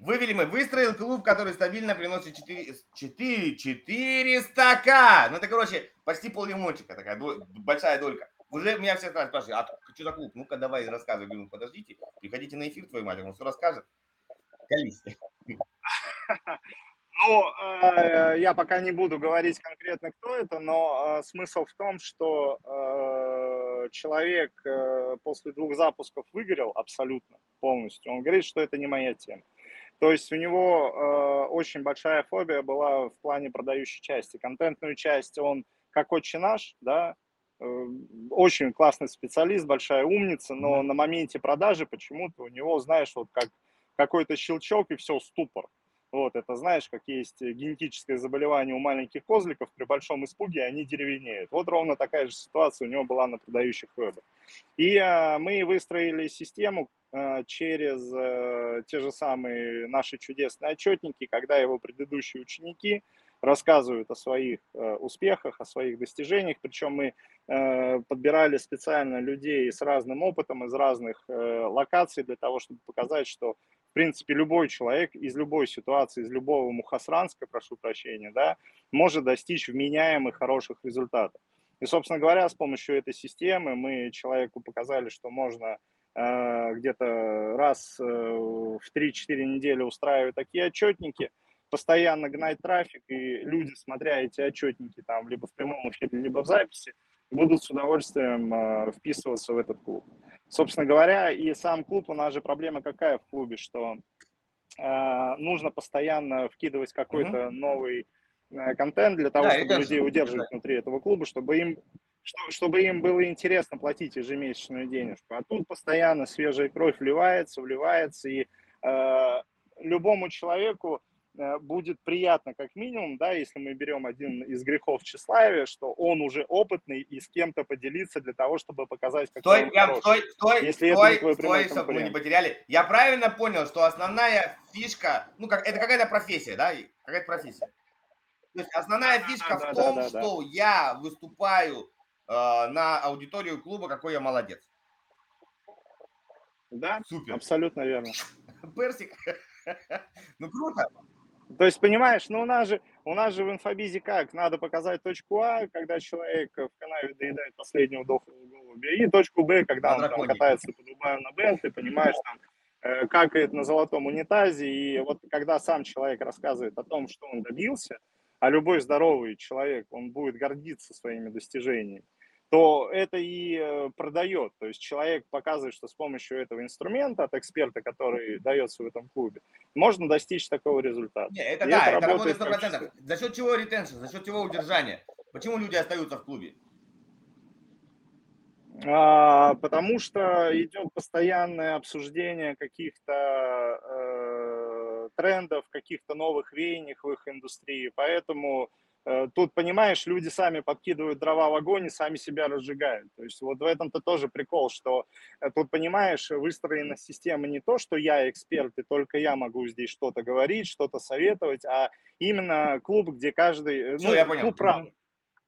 Вывели мы, выстроил клуб, который стабильно приносит 4, 4, 400к. Ну, это, короче, почти пол лимончика, такая большая долька. Уже меня все спрашивают, а что за клуб? Ну-ка давай рассказывай. Говорю, ну подождите, приходите на эфир, твою мать, он все расскажет. Колись. *laughs* *laughs* Ну, э, я пока не буду говорить конкретно, кто это, но э, смысл в том, что э, человек э, после двух запусков выгорел абсолютно полностью. Он говорит, что это не моя тема. То есть у него э, очень большая фобия была в плане продающей части. Контентную часть он, как отче наш, да, Э, очень классный специалист, большая умница, но на моменте продажи почему-то у него, знаешь, вот как какой-то щелчок и все, ступор. Вот, это знаешь, как есть генетическое заболевание у маленьких козликов, при большом испуге они деревенеют. Вот ровно такая же ситуация у него была на продающих вебах. И а, мы выстроили систему а, через а, те же самые наши чудесные отчетники, когда его предыдущие ученики рассказывают о своих э, успехах, о своих достижениях. Причем мы э, подбирали специально людей с разным опытом из разных э, локаций для того, чтобы показать, что в принципе любой человек из любой ситуации, из любого Мухасранска, прошу прощения, да, может достичь вменяемых хороших результатов. И, собственно говоря, с помощью этой системы мы человеку показали, что можно э, где-то раз э, в 3-4 недели устраивать такие отчетники – постоянно гнать трафик, и люди, смотря эти отчетники там либо в прямом эфире, либо в записи, будут с удовольствием э, вписываться в этот клуб. Собственно говоря, и сам клуб, у нас же проблема какая в клубе, что э, нужно постоянно вкидывать какой-то mm-hmm. новый э, контент для того, да, чтобы людей удерживать да. внутри этого клуба, чтобы им чтобы им было интересно платить ежемесячную денежку. А тут постоянно свежая кровь вливается, вливается, и э, любому человеку будет приятно, как минимум, да, если мы берем один из грехов тщеславия, что он уже опытный и с кем-то поделиться для того, чтобы показать, как стой, я, стой, стой, если стой, это не стой, чтобы мы не потеряли. Я правильно понял, что основная фишка, ну, как это какая-то профессия, да, какая-то профессия. То есть основная фишка да, в том, да, да, что я выступаю э, на аудиторию клуба, какой я молодец. Да, Супер. абсолютно верно. *laughs* Персик. *laughs* Ну круто. То есть, понимаешь, ну у нас же, у нас же в инфобизе как? Надо показать точку А, когда человек в канаве доедает последнего дохлого голубя, и точку Б, когда он там катается по Дубаю на Бен, ты понимаешь, там, э, какает на золотом унитазе, и вот когда сам человек рассказывает о том, что он добился, а любой здоровый человек, он будет гордиться своими достижениями, то это и э, продает. То есть человек показывает, что с помощью этого инструмента от эксперта, который дается в этом клубе, можно достичь такого результата. Не, это и да, это, это работает сто процентов. За счет чего ретеншн, за счет чего удержания? Почему люди остаются в клубе? А, потому что идет постоянное обсуждение каких-то э, трендов, каких-то новых веяний в их индустрии. Поэтому тут, понимаешь, люди сами подкидывают дрова в огонь и сами себя разжигают. То есть вот в этом-то тоже прикол, что э, тут, понимаешь, выстроена система не то, что я эксперт, и только я могу здесь что-то говорить, что-то советовать, а именно клуб, где каждый... Все, ну, я понял. Клуб прав,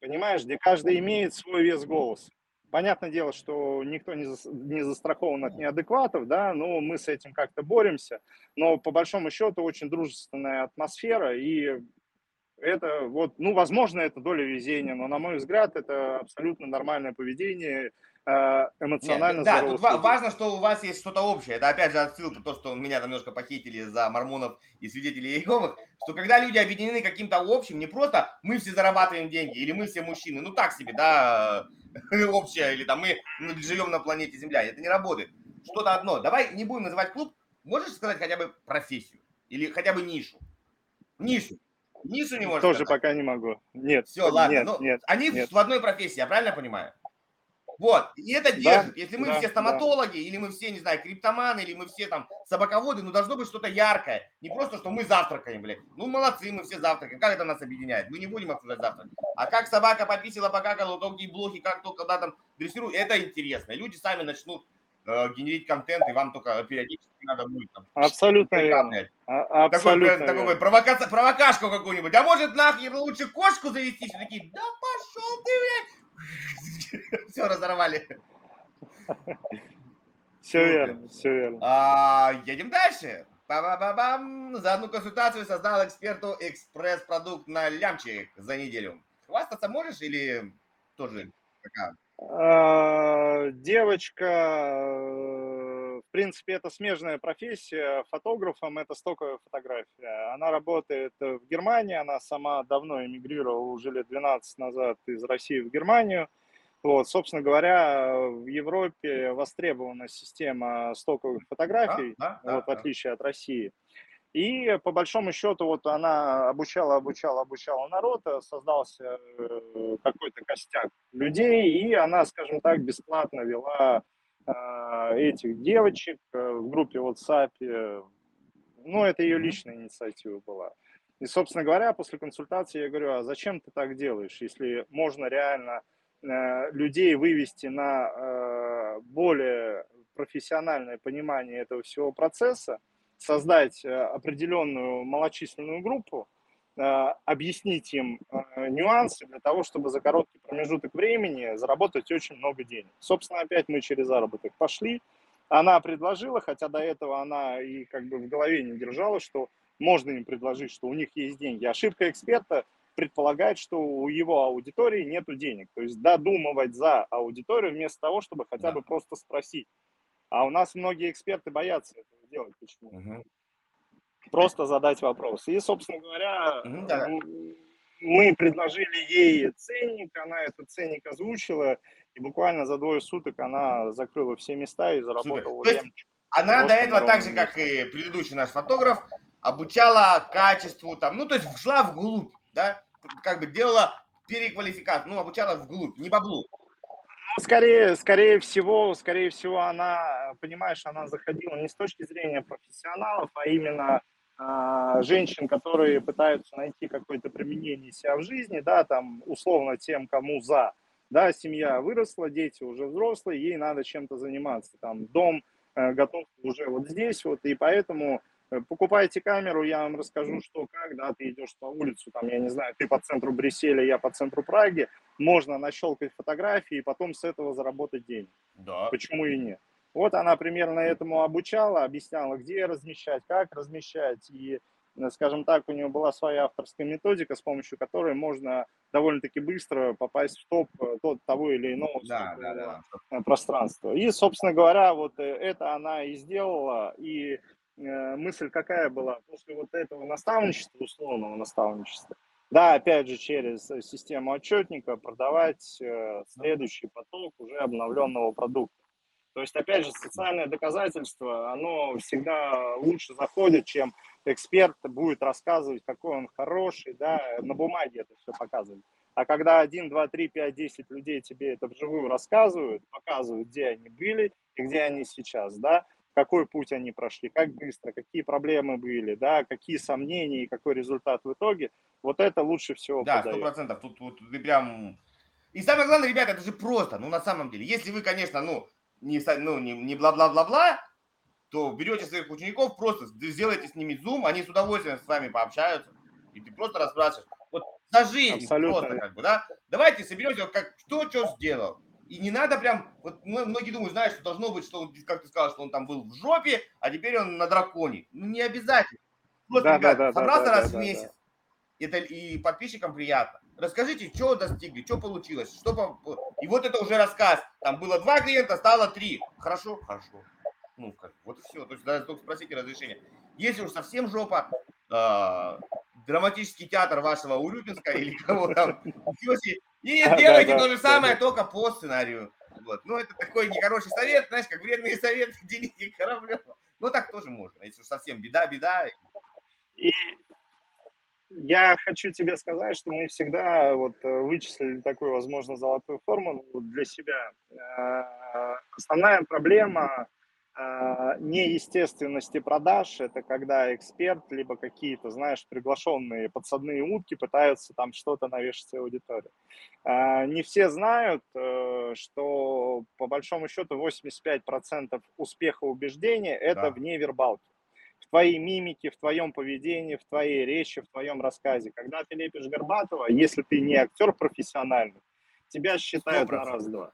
понимаешь, где каждый имеет свой вес голоса. Понятное дело, что никто не, за, не застрахован от неадекватов, да, но мы с этим как-то боремся. Но по большому счету очень дружественная атмосфера, и это вот, ну, возможно, это доля везения, но, на мой взгляд, это абсолютно нормальное поведение, э, эмоционально Нет, Да, тут важно, что у вас есть что-то общее. Это опять же отсылка, то, что меня там немножко похитили за мормонов и свидетелей Иеговых, что когда люди объединены каким-то общим, не просто мы все зарабатываем деньги или мы все мужчины, ну так себе, да, *laughs* общее, или там мы живем на планете Земля, это не работает. Что-то одно. Давай не будем называть клуб, можешь сказать хотя бы профессию или хотя бы нишу? Нишу. Низу не можешь Тоже сказать? пока не могу. Нет. Все, ладно. Нет, ну, нет, они нет. в одной профессии, я правильно понимаю? Вот, и это держит. Да, Если мы да, все стоматологи, да. или мы все, не знаю, криптоманы, или мы все там собаководы, ну должно быть что-то яркое. Не просто, что мы завтракаем, блядь. Ну молодцы, мы все завтракаем. Как это нас объединяет? Мы не будем обсуждать завтрак. А как собака пописала, покакала, долгие блохи, как то, когда там дрессируют, это интересно. люди сами начнут генерить контент, и вам только периодически надо будет там... Абсолютно верно. А, абсолютно такой, такой провока... провокашку какую-нибудь. А может нахер лучше кошку завести? Все такие, да пошел ты, блядь! *laughs* Все, разорвали. Все верно, все верно. А, едем дальше. Ба-ба-ба-бам. За одну консультацию создал эксперту экспресс-продукт на лямчик за неделю. Хвастаться можешь или тоже такая? А, девочка, э, в принципе, это смежная профессия. Фотографом это стоковая фотография. Она работает в Германии, она сама давно эмигрировала уже лет 12 назад из России в Германию. Вот, собственно говоря, в Европе востребована система стоковых фотографий, да, да, вот, да, в отличие от России. И по большому счету вот она обучала, обучала, обучала народ, э, создался э, какой-то костяк людей, и она, скажем так, бесплатно вела э, этих девочек в группе WhatsApp. Ну, это ее личная инициатива была. И, собственно говоря, после консультации я говорю, а зачем ты так делаешь, если можно реально людей вывести на более профессиональное понимание этого всего процесса, создать э, определенную малочисленную группу, э, объяснить им э, нюансы для того, чтобы за короткий промежуток времени заработать очень много денег. Собственно, опять мы через заработок пошли. Она предложила, хотя до этого она и как бы в голове не держала, что можно им предложить, что у них есть деньги. Ошибка эксперта предполагает, что у его аудитории нет денег. То есть додумывать за аудиторию вместо того, чтобы хотя да. бы просто спросить. А у нас многие эксперты боятся этого делать. Почему? Угу. Просто задать вопрос. И, собственно говоря, угу, да. мы предложили ей ценник, она этот ценник озвучила, и буквально за двое суток она закрыла все места и заработала. Она до этого, так же, как и предыдущий наш фотограф, обучала качеству, там, ну, то есть шла вглубь, да, как бы делала переквалификацию, ну, обучала вглубь, не баблу. Ну, скорее, скорее всего, скорее всего, она, понимаешь, она заходила не с точки зрения профессионалов, а именно э, женщин, которые пытаются найти какое-то применение себя в жизни, да, там, условно тем, кому за, да, семья выросла, дети уже взрослые, ей надо чем-то заниматься, там, дом э, готов уже вот здесь, вот, и поэтому покупайте камеру, я вам расскажу, что как, да, ты идешь по улице, там, я не знаю, ты по центру Брюсселя, я по центру Праги, можно нащелкать фотографии и потом с этого заработать деньги. Да. Почему и нет? Вот она примерно этому обучала, объясняла, где размещать, как размещать, и, э, скажем так, у нее была своя авторская методика, с помощью которой можно довольно-таки быстро попасть в топ э, тот, того или иного да, да, да. пространства. И, собственно говоря, вот это она и сделала, и Э, мысль какая была? После вот этого наставничества, условного наставничества, Да, опять же, через систему отчетника продавать э, следующий поток уже обновленного продукта. То есть, опять же, социальное доказательство, оно всегда лучше заходит, чем эксперт будет рассказывать, какой он хороший, да, на бумаге это все показывает. А когда 1, 2, 3, 5, 10 людей тебе это вживую рассказывают, показывают, где они были и где они сейчас, да, какой путь они прошли, как быстро, какие проблемы были, да, какие сомнения и какой результат в итоге, вот это лучше всего Да, сто процентов. Тут вот ты прям... И самое главное, ребята, это же просто, ну, на самом деле. Если вы, конечно, ну, не, ну, не, не бла-бла-бла-бла, то берете своих учеников, просто сделайте с ними зум, они с удовольствием с вами пообщаются, и ты просто расспрашиваешь. Вот за жизнь Абсолютно. просто как бы, да? Давайте соберемся, как, кто что сделал. И не надо прям, вот многие думают, знаешь, что должно быть, что он, как ты сказал, что он там был в жопе, а теперь он на драконе. Ну, не обязательно. Вот, да, ребят, да, да, собрался да, раз да, в месяц. Да, Это и подписчикам приятно. Расскажите, что достигли, что получилось, что по... И вот это уже рассказ. Там было два клиента, стало три. Хорошо? Хорошо. Ну, как, вот и все. То есть даже только спросите разрешение. Если уж совсем жопа, э, драматический театр вашего Урюпинска или кого там, и делайте то же самое, только по сценарию. Вот. Ну, это такой нехороший совет, знаешь, как вредный совет, *laughs* делите кораблем. Ну, так тоже можно, если уж совсем беда, беда. И я хочу тебе сказать, что мы всегда вот э, вычислили такую, возможно, золотую формулу для себя. Э, основная проблема а, неестественности продаж – это когда эксперт, либо какие-то, знаешь, приглашенные подсадные утки пытаются там что-то навешать аудиторию. А, не все знают, э, что по большому счету 85% успеха убеждения – это да. вне вербалки. В твоей мимике, в твоем поведении, в твоей речи, в твоем рассказе. Когда ты лепишь Горбатова, если ты не актер профессиональный, тебя считают 100%. на раз-два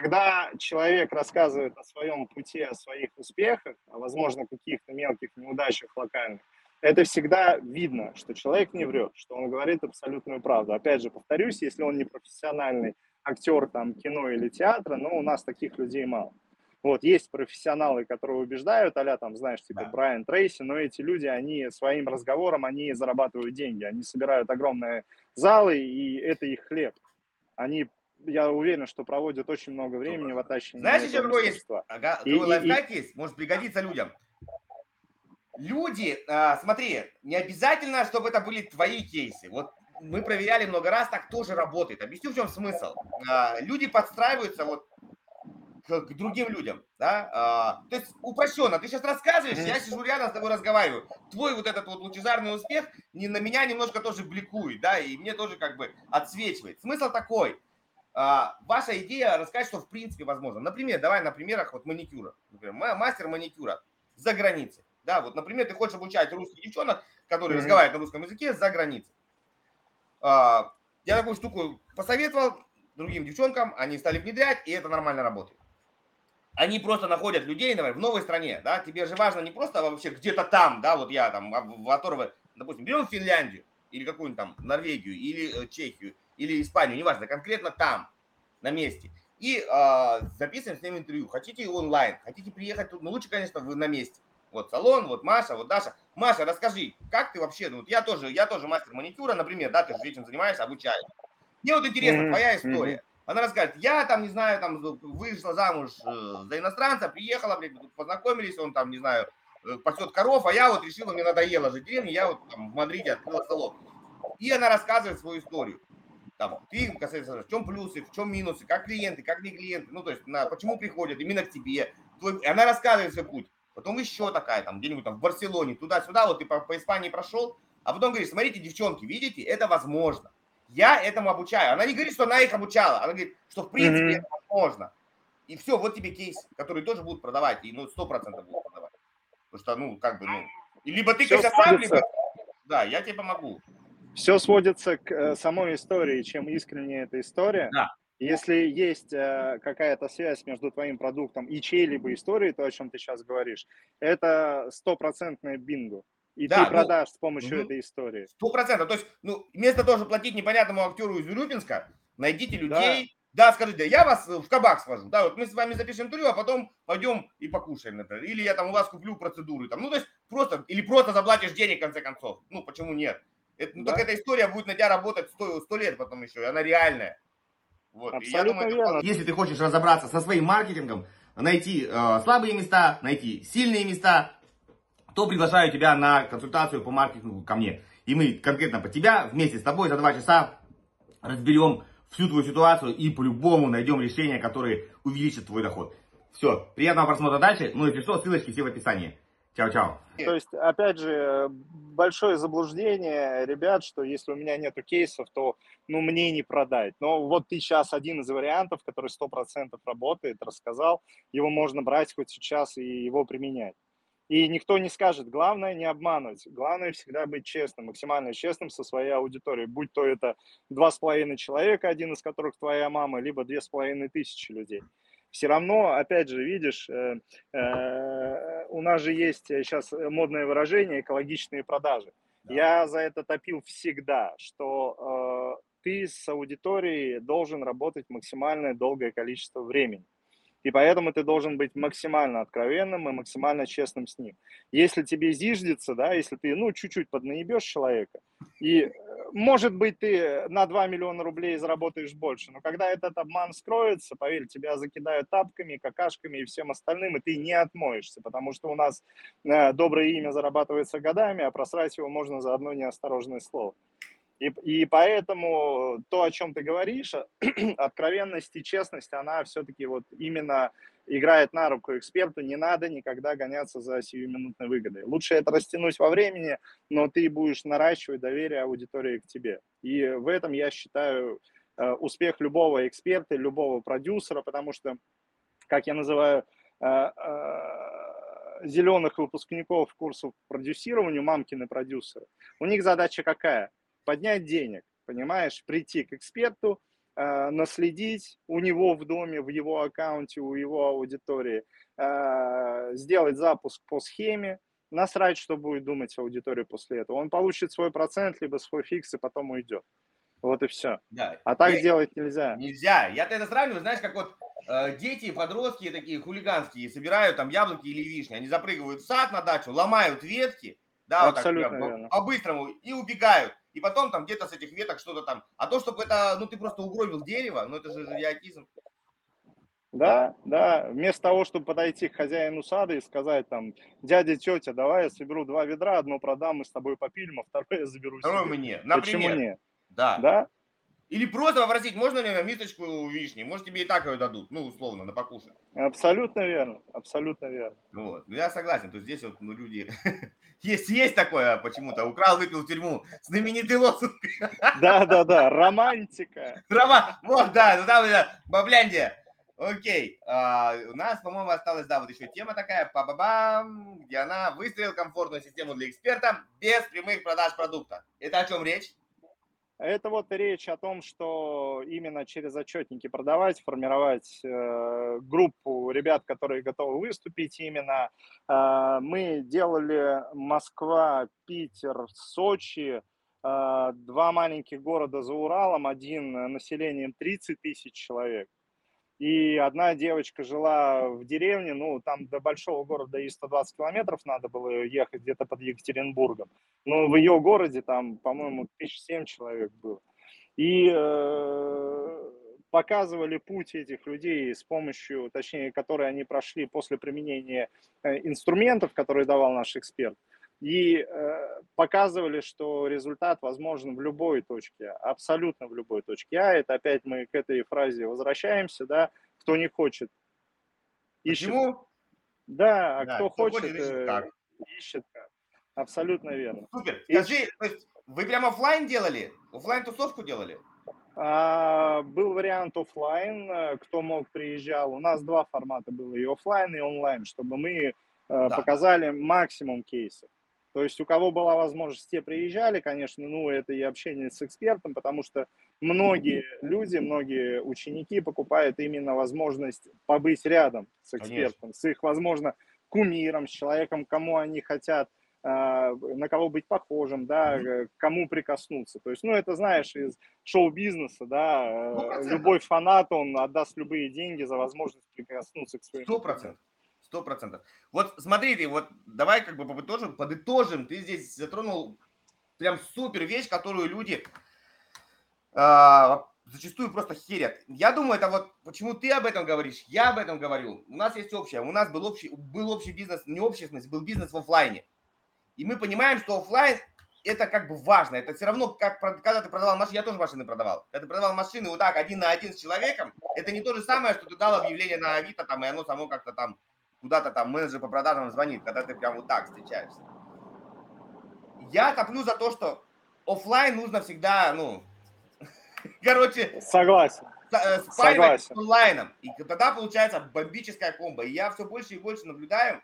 когда человек рассказывает о своем пути, о своих успехах, о, возможно, каких-то мелких неудачах локальных, это всегда видно, что человек не врет, что он говорит абсолютную правду. Опять же, повторюсь, если он не профессиональный актер там, кино или театра, но у нас таких людей мало. Вот, есть профессионалы, которые убеждают, а там, знаешь, типа да. Брайан Трейси, но эти люди, они своим разговором, они зарабатывают деньги, они собирают огромные залы, и это их хлеб. Они я уверен, что проводят очень много времени в оттачивании. Знаешь, еще какой есть? Ага, и, лайфхак и, есть, может пригодиться людям. Люди, а, смотри, не обязательно, чтобы это были твои кейсы. Вот мы проверяли много раз, так тоже работает. Объясню, в чем смысл. А, люди подстраиваются вот к, к другим людям, да, а, то есть упрощенно, ты сейчас рассказываешь, я сижу рядом с тобой разговариваю, твой вот этот вот лучезарный успех не, на меня немножко тоже бликует, да, и мне тоже как бы отсвечивает. Смысл такой, ваша идея рассказать, что в принципе возможно. Например, давай на примерах вот маникюра. Например, мастер маникюра за границей. Да, вот, например, ты хочешь обучать русских девчонок, которые mm-hmm. разговаривают на русском языке за границей. А, я такую штуку посоветовал другим девчонкам, они стали внедрять, и это нормально работает. Они просто находят людей, например, в новой стране, да, тебе же важно не просто вообще где-то там, да, вот я там в Аторове, допустим, берем Финляндию или какую-нибудь там Норвегию или э, Чехию, или Испанию, неважно, конкретно там, на месте. И э, записываем с ним интервью. Хотите онлайн, хотите приехать тут, ну лучше, конечно, вы на месте. Вот салон, вот Маша, вот Даша. Маша, расскажи, как ты вообще, ну вот я тоже, я тоже мастер маникюра, например, да, ты же этим занимаешься, обучаешь. Мне вот интересно, mm-hmm. твоя история. Она расскажет, я там, не знаю, там вышла замуж э, за иностранца, приехала, блядь, познакомились, он там, не знаю, э, пасет коров, а я вот решила, мне надоело жить в деревне, я вот там в Мадриде открыла салон. И она рассказывает свою историю там, ты касается, в чем плюсы, в чем минусы, как клиенты, как не клиенты, ну, то есть, на, почему приходят именно к тебе. Твой, она рассказывает свой путь. Потом еще такая, там, где-нибудь там в Барселоне, туда-сюда, вот ты по, по Испании прошел, а потом говоришь, смотрите, девчонки, видите, это возможно. Я этому обучаю. Она не говорит, что она их обучала, она говорит, что в принципе mm-hmm. это возможно. И все, вот тебе кейс, который тоже будут продавать, и ну, сто процентов будут продавать. Потому что, ну, как бы, ну, либо ты, конечно, сам, либо... Да, я тебе помогу. Все сводится к э, самой истории, чем искренне эта история. Да. Если есть э, какая-то связь между твоим продуктом и чьей-либо историей, то, о чем ты сейчас говоришь, это стопроцентное бинго. И да, ты ну, продашь ну, с помощью угу. этой истории. Сто процентов. То есть, ну, вместо того, чтобы платить непонятному актеру из Урюпинска, найдите людей, да, да скажите, я вас в кабак свожу, да, вот мы с вами запишем интервью, а потом пойдем и покушаем, например. Или я там у вас куплю процедуры, там, ну, то есть просто, или просто заплатишь денег, в конце концов. Ну, почему нет? Это, ну, да. Так эта история будет на тебя работать сто, сто лет потом еще, и она реальная. Вот. Абсолютно думаю, верно. Если ты хочешь разобраться со своим маркетингом, найти э, слабые места, найти сильные места, то приглашаю тебя на консультацию по маркетингу ко мне. И мы конкретно по тебя вместе с тобой за два часа разберем всю твою ситуацию и по-любому найдем решение, которое увеличит твой доход. Все, приятного просмотра дальше. Ну, если что, ссылочки все в описании. Чао-чао. То есть, опять же, большое заблуждение, ребят, что если у меня нету кейсов, то ну, мне не продать. Но вот ты сейчас один из вариантов, который 100% работает, рассказал, его можно брать хоть сейчас и его применять. И никто не скажет, главное не обманывать, главное всегда быть честным, максимально честным со своей аудиторией, будь то это два с половиной человека, один из которых твоя мама, либо две с половиной тысячи людей. Все равно, опять же, видишь, э, э, у нас же есть сейчас модное выражение экологичные продажи. Да. Я за это топил всегда, что э, ты с аудиторией должен работать максимальное долгое количество времени. И поэтому ты должен быть максимально откровенным и максимально честным с ним. Если тебе зиждется, да, если ты, ну, чуть-чуть поднаебешь человека, и, э, может быть, ты на 2 миллиона рублей заработаешь больше, но когда этот обман скроется, поверь, тебя закидают тапками, какашками и всем остальным, и ты не отмоешься, потому что у нас э, доброе имя зарабатывается годами, а просрать его можно за одно неосторожное слово. И, и поэтому то, о чем ты говоришь, *clears throat* откровенность и честность, она все-таки вот именно играет на руку эксперту. Не надо никогда гоняться за сиюминутной выгодой. Лучше это растянуть во времени, но ты будешь наращивать доверие аудитории к тебе. И в этом я считаю э, успех любого эксперта, любого продюсера, потому что, как я называю, э, э, зеленых выпускников курсов продюсированию, мамкины продюсеры, у них задача какая? Поднять денег, понимаешь, прийти к эксперту, э, наследить у него в доме, в его аккаунте, у его аудитории, э, сделать запуск по схеме, насрать, что будет думать аудитория после этого. Он получит свой процент, либо свой фикс, и потом уйдет. Вот и все. Да. А так я, делать нельзя. Нельзя. Я-то это сравниваю, знаешь, как вот э, дети, подростки такие хулиганские, собирают там яблоки или вишни, они запрыгивают в сад на дачу, ломают ветки, да, Абсолютно вот так, по-быстрому, и убегают и потом там где-то с этих веток что-то там. А то, чтобы это, ну ты просто угробил дерево, ну это же идиотизм. Да, да. Вместо того, чтобы подойти к хозяину сада и сказать там, дядя, тетя, давай я соберу два ведра, одно продам, мы с тобой попилим, а второе я заберу Второе себе. мне, например. Почему нет? Да. Да? Или просто попросить, можно ли мисочку вишни? Может, тебе и так ее дадут, ну, условно, на покушать. Абсолютно верно, абсолютно верно. Вот, ну, я согласен, то есть здесь вот, ну, люди, *laughs* есть, есть такое почему-то, украл, выпил в тюрьму, знаменитый лозунг. Да, да, да, романтика. Рома, вот, да, ну, там, да, Бабляндия. Окей, а, у нас, по-моему, осталась, да, вот еще тема такая, па ба бам где она выстроил комфортную систему для эксперта без прямых продаж продукта. Это о чем речь? Это вот речь о том, что именно через отчетники продавать, формировать э, группу ребят, которые готовы выступить именно. Э, мы делали Москва, Питер, Сочи, э, два маленьких города за Уралом, один населением 30 тысяч человек. И одна девочка жила в деревне, ну, там до большого города и 120 километров надо было ехать где-то под Екатеринбургом. Но в ее городе там, по-моему, тысяч семь человек было. И э, показывали путь этих людей с помощью, точнее, которые они прошли после применения э, инструментов, которые давал наш эксперт и э, показывали, что результат возможен в любой точке, абсолютно в любой точке. А это опять мы к этой фразе возвращаемся, да, кто не хочет, ищет. Почему? Да, а да, кто, кто хочет, хочет ищет, э, как. ищет. Абсолютно верно. Супер. Скажи, то есть вы прямо офлайн делали? Офлайн тусовку делали? А, был вариант офлайн, э, кто мог приезжал. У нас два формата было, и офлайн, и онлайн, чтобы мы э, да. показали максимум кейсов. То есть у кого была возможность, те приезжали, конечно, ну, это и общение с экспертом, потому что многие люди, многие ученики покупают именно возможность побыть рядом с экспертом, конечно. с их, возможно, кумиром, с человеком, кому они хотят, а, на кого быть похожим, да, mm-hmm. кому прикоснуться. То есть, ну, это, знаешь, из шоу-бизнеса, да, 100%. любой фанат, он отдаст любые деньги за возможность прикоснуться к своим. Сто процентов. Сто процентов. Вот смотрите, вот давай как бы подытожим, подытожим. Ты здесь затронул прям супер вещь, которую люди э, зачастую просто херят. Я думаю, это вот почему ты об этом говоришь, я об этом говорю. У нас есть общее, у нас был общий, был общий бизнес, не общий, был бизнес в офлайне. И мы понимаем, что офлайн это как бы важно. Это все равно, как когда ты продавал машины, я тоже машины продавал. Когда ты продавал машины вот так один на один с человеком, это не то же самое, что ты дал объявление на Авито, там, и оно само как-то там куда-то там менеджер по продажам звонит, когда ты прям вот так встречаешься. Я топлю за то, что офлайн нужно всегда, ну, *laughs* короче... Согласен. Э, спаривать с онлайном. И тогда получается бомбическая комбо. И я все больше и больше наблюдаю,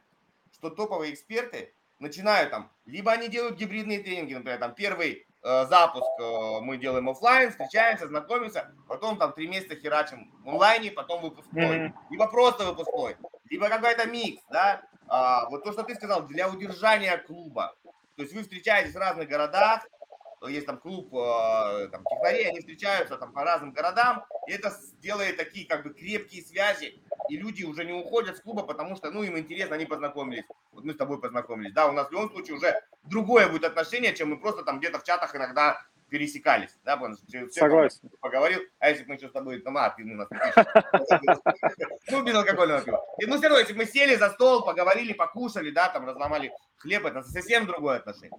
что топовые эксперты начинают там, либо они делают гибридные тренинги, например, там первый э, запуск э, мы делаем офлайн, встречаемся, знакомимся, потом там три месяца херачим в онлайне, потом выпускной, mm-hmm. либо просто выпускной, либо какой-то микс, да, а, вот то, что ты сказал, для удержания клуба, то есть вы встречаетесь в разных городах, есть там клуб э, там, технарей, они встречаются там по разным городам, и это делает такие как бы крепкие связи, и люди уже не уходят с клуба, потому что, ну, им интересно, они познакомились. Вот мы с тобой познакомились. Да, у нас в любом случае уже другое будет отношение, чем мы просто там где-то в чатах иногда пересекались, да, потому что Согласен. поговорил, а если бы мы что с тобой, там, а, ты у нас *laughs* ну, без алкогольного пива. И, ну, все равно, если мы сели за стол, поговорили, покушали, да, там, разломали хлеб, это совсем другое отношение.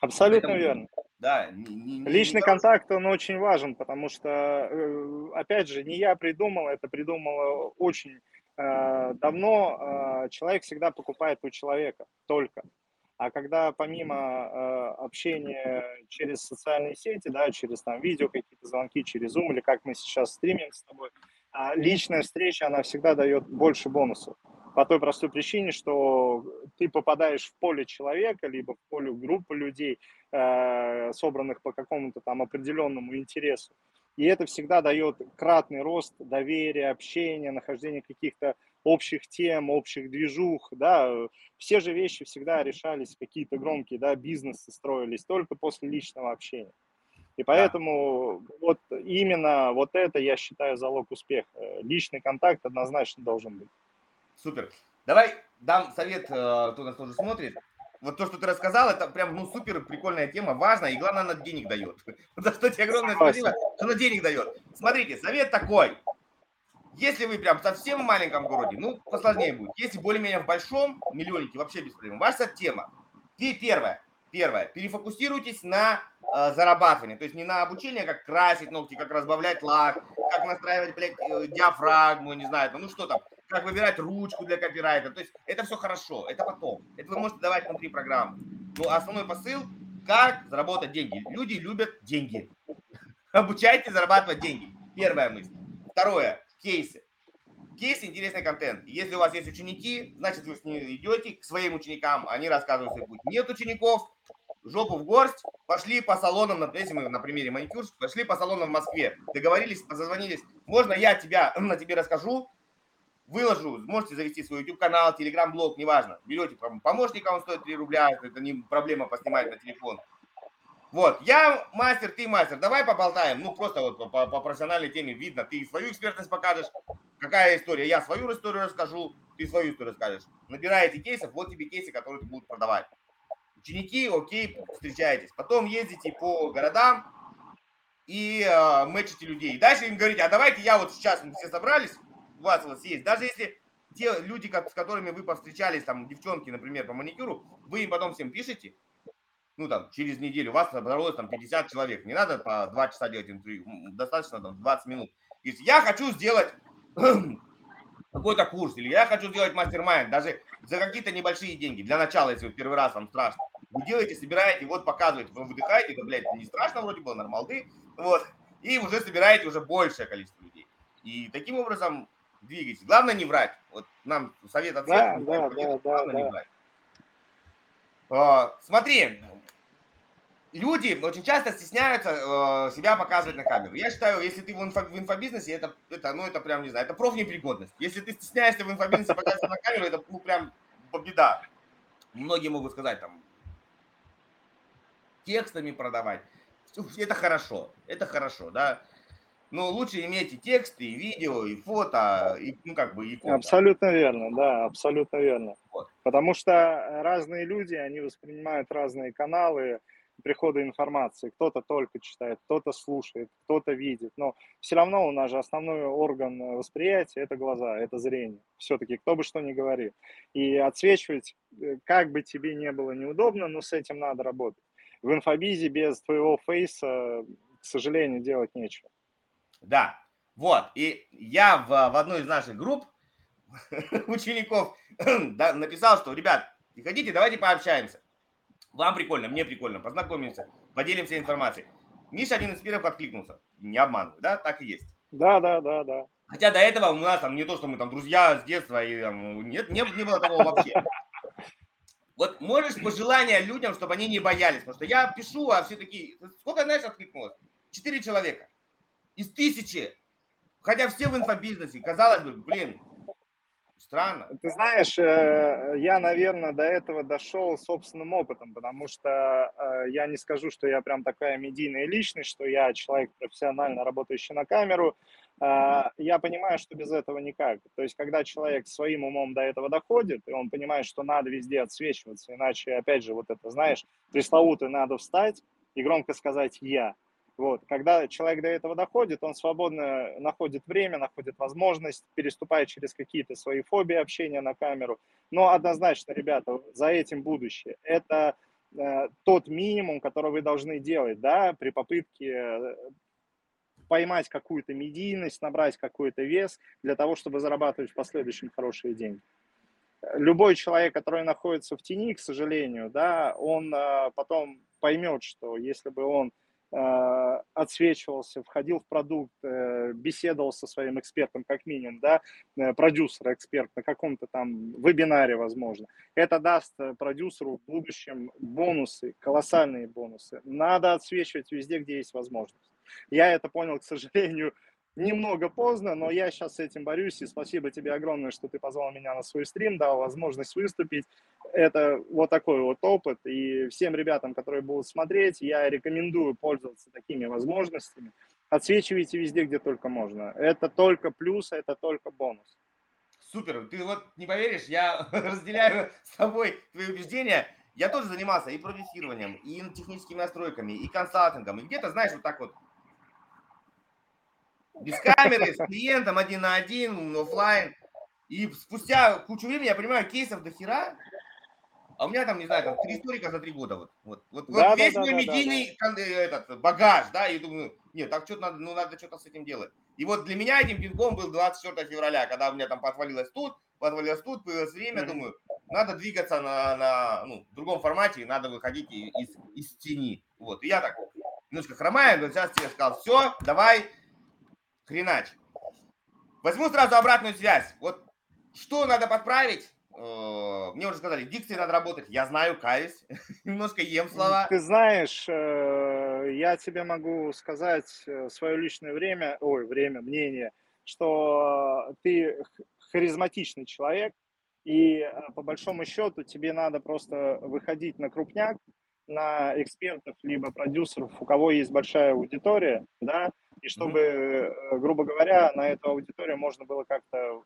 Абсолютно Поэтому, верно. Да, не, не, Личный не контакт, он очень важен, потому что, э, опять же, не я придумал, это придумала очень э, давно. Э, человек всегда покупает у человека только. А когда помимо э, общения через социальные сети, да, через там видео, какие-то звонки, через Zoom или как мы сейчас стримим с тобой, э, личная встреча, она всегда дает больше бонусов. По той простой причине, что ты попадаешь в поле человека, либо в поле группы людей, э, собранных по какому-то там определенному интересу. И это всегда дает кратный рост доверия, общения, нахождения каких-то общих тем, общих движух, да, все же вещи всегда решались, какие-то громкие, да, бизнесы строились только после личного общения. И поэтому да. вот именно вот это, я считаю, залог успеха. Личный контакт однозначно должен быть. Супер. Давай дам совет, э, кто нас тоже смотрит. Вот то, что ты рассказал, это прям, ну, супер прикольная тема, важная, и главное, она денег дает. *laughs* За что тебе огромное спасибо, что она денег дает. Смотрите, совет такой. Если вы прям совсем в маленьком городе, ну, посложнее будет. Если более-менее в большом, миллионнике, вообще без проблем. Ваша тема. Ты первое, первое, перефокусируйтесь на э, зарабатывание. То есть не на обучение, как красить ногти, как разбавлять лак, как настраивать, блядь, э, диафрагму, не знаю, ну что там, как выбирать ручку для копирайта. То есть это все хорошо, это потом. Это вы можете давать внутри программы. Но основной посыл, как заработать деньги. Люди любят деньги. *laughs* Обучайте зарабатывать деньги. Первая мысль. Второе, кейсы. Кейсы – интересный контент. Если у вас есть ученики, значит, вы с ними идете к своим ученикам, они рассказывают свой путь. Нет учеников, жопу в горсть, пошли по салонам, если мы на примере маникюр, пошли по салонам в Москве, договорились, позвонились, можно я тебя, *clears throat* на тебе расскажу, выложу, можете завести свой YouTube-канал, Telegram-блог, неважно. Берете помощника, он стоит 3 рубля, это не проблема поснимать на телефон. Вот, я мастер, ты мастер, давай поболтаем, ну просто вот по, по профессиональной теме видно, ты свою экспертность покажешь, какая история, я свою историю расскажу, ты свою историю расскажешь. Набираете кейсов, вот тебе кейсы, которые ты будешь продавать. Ученики, окей, встречаетесь. Потом ездите по городам и э, мэчите людей. Дальше им говорите, а давайте я вот сейчас, мы все собрались, у вас у вас есть. Даже если те люди, с которыми вы повстречались, там, девчонки, например, по маникюру, вы им потом всем пишете, ну, там, через неделю у вас собралось там 50 человек. Не надо по 2 часа делать интервью, достаточно там 20 минут. Если я хочу сделать *clears throat* какой-то курс, или я хочу сделать мастер-майнд, даже за какие-то небольшие деньги, для начала, если вы первый раз вам страшно, вы делаете, собираете, вот показываете, вы выдыхаете, это, блядь, не страшно вроде было, нормалды, вот, и уже собираете уже большее количество людей. И таким образом двигайтесь. Главное не врать. Вот нам совет от всех. Да, да, да, главное да, не врать. А, смотри, люди очень часто стесняются э, себя показывать на камеру. Я считаю, если ты в, инфо, в инфобизнесе, это, это, ну, это прям, не знаю, это профнепригодность. Если ты стесняешься в инфобизнесе показывать на камеру, это ну, прям беда. Многие могут сказать, там, текстами продавать. Это хорошо, это хорошо, да но лучше иметь и тексты, и видео, и фото, и, ну, как бы, и фото. Абсолютно верно, да, абсолютно верно. Вот. Потому что разные люди, они воспринимают разные каналы, прихода информации. Кто-то только читает, кто-то слушает, кто-то видит. Но все равно у нас же основной орган восприятия – это глаза, это зрение. Все-таки, кто бы что ни говорил. И отсвечивать, э, как бы тебе не было неудобно, но с этим надо работать. В инфобизе без твоего фейса, к сожалению, делать нечего. Да, вот. И я в, в одной из наших групп *laughs* учеников *clears throat* написал, что, ребят, приходите, давайте пообщаемся. Вам прикольно, мне прикольно, познакомимся, поделимся информацией. Миша один из первых откликнулся. Не обманываю, да? Так и есть. Да, да, да, да. Хотя до этого у нас там не то, что мы там друзья с детства, и там, нет, не, не было такого вообще. *laughs* Вот можешь пожелания людям, чтобы они не боялись, потому что я пишу, а все такие, сколько, знаешь, откликнулось? Четыре человека из тысячи, хотя все в инфобизнесе, казалось бы, блин, Странно. Ты знаешь, э, я, наверное, до этого дошел собственным опытом, потому что э, я не скажу, что я прям такая медийная личность, что я человек профессионально работающий на камеру. А, я понимаю, что без этого никак. То есть, когда человек своим умом до этого доходит, и он понимает, что надо везде отсвечиваться, иначе, опять же, вот это, знаешь, пресловутое надо встать и громко сказать «я», вот. Когда человек до этого доходит, он свободно находит время, находит возможность, переступает через какие-то свои фобии общения на камеру. Но однозначно, ребята, за этим будущее. Это э, тот минимум, который вы должны делать да, при попытке э, поймать какую-то медийность, набрать какой-то вес для того, чтобы зарабатывать в последующем хорошие деньги. Любой человек, который находится в тени, к сожалению, да, он э, потом поймет, что если бы он отсвечивался, входил в продукт, э, беседовал со своим экспертом, как минимум, да, э, продюсер, эксперт на каком-то там вебинаре, возможно. Это даст продюсеру в будущем бонусы, колоссальные бонусы. Надо отсвечивать везде, где есть возможность. Я это понял, к сожалению, немного поздно, но я сейчас с этим борюсь, и спасибо тебе огромное, что ты позвал меня на свой стрим, дал возможность выступить. Это вот такой вот опыт, и всем ребятам, которые будут смотреть, я рекомендую пользоваться такими возможностями. Отсвечивайте везде, где только можно. Это только плюс, это только бонус. Супер, ты вот не поверишь, я *laughs* разделяю с тобой твои убеждения. Я тоже занимался и продюсированием, и техническими настройками, и консалтингом. И где-то, знаешь, вот так вот без камеры, с клиентом один на один, офлайн. И спустя кучу времени я понимаю, кейсов до хера, а у меня там, не знаю, там три историка за три года. Вот, вот, вот, да, вот весь да, мой да, медийный да, да. Этот, багаж, да, и думаю, нет, так что-то надо, ну, надо что-то с этим делать. И вот для меня этим пинком был 24 февраля, когда у меня там подвалилось тут, подвалилось тут, появилось время, mm-hmm. думаю, надо двигаться на, на ну, другом формате, надо выходить из, из тени. Вот, и я так немножко хромаю, но сейчас тебе сказал, все, давай, хренач. Возьму сразу обратную связь. Вот что надо подправить? Э, мне уже сказали, дикции надо работать. Я знаю, каюсь. *laughs* Немножко ем слова. Ты знаешь, э, я тебе могу сказать э, свое личное время, ой, время, мнение, что ты харизматичный человек, и по большому счету тебе надо просто выходить на крупняк, на экспертов, либо продюсеров, у кого есть большая аудитория, да, и чтобы, mm-hmm. грубо говоря, на эту аудиторию можно было как-то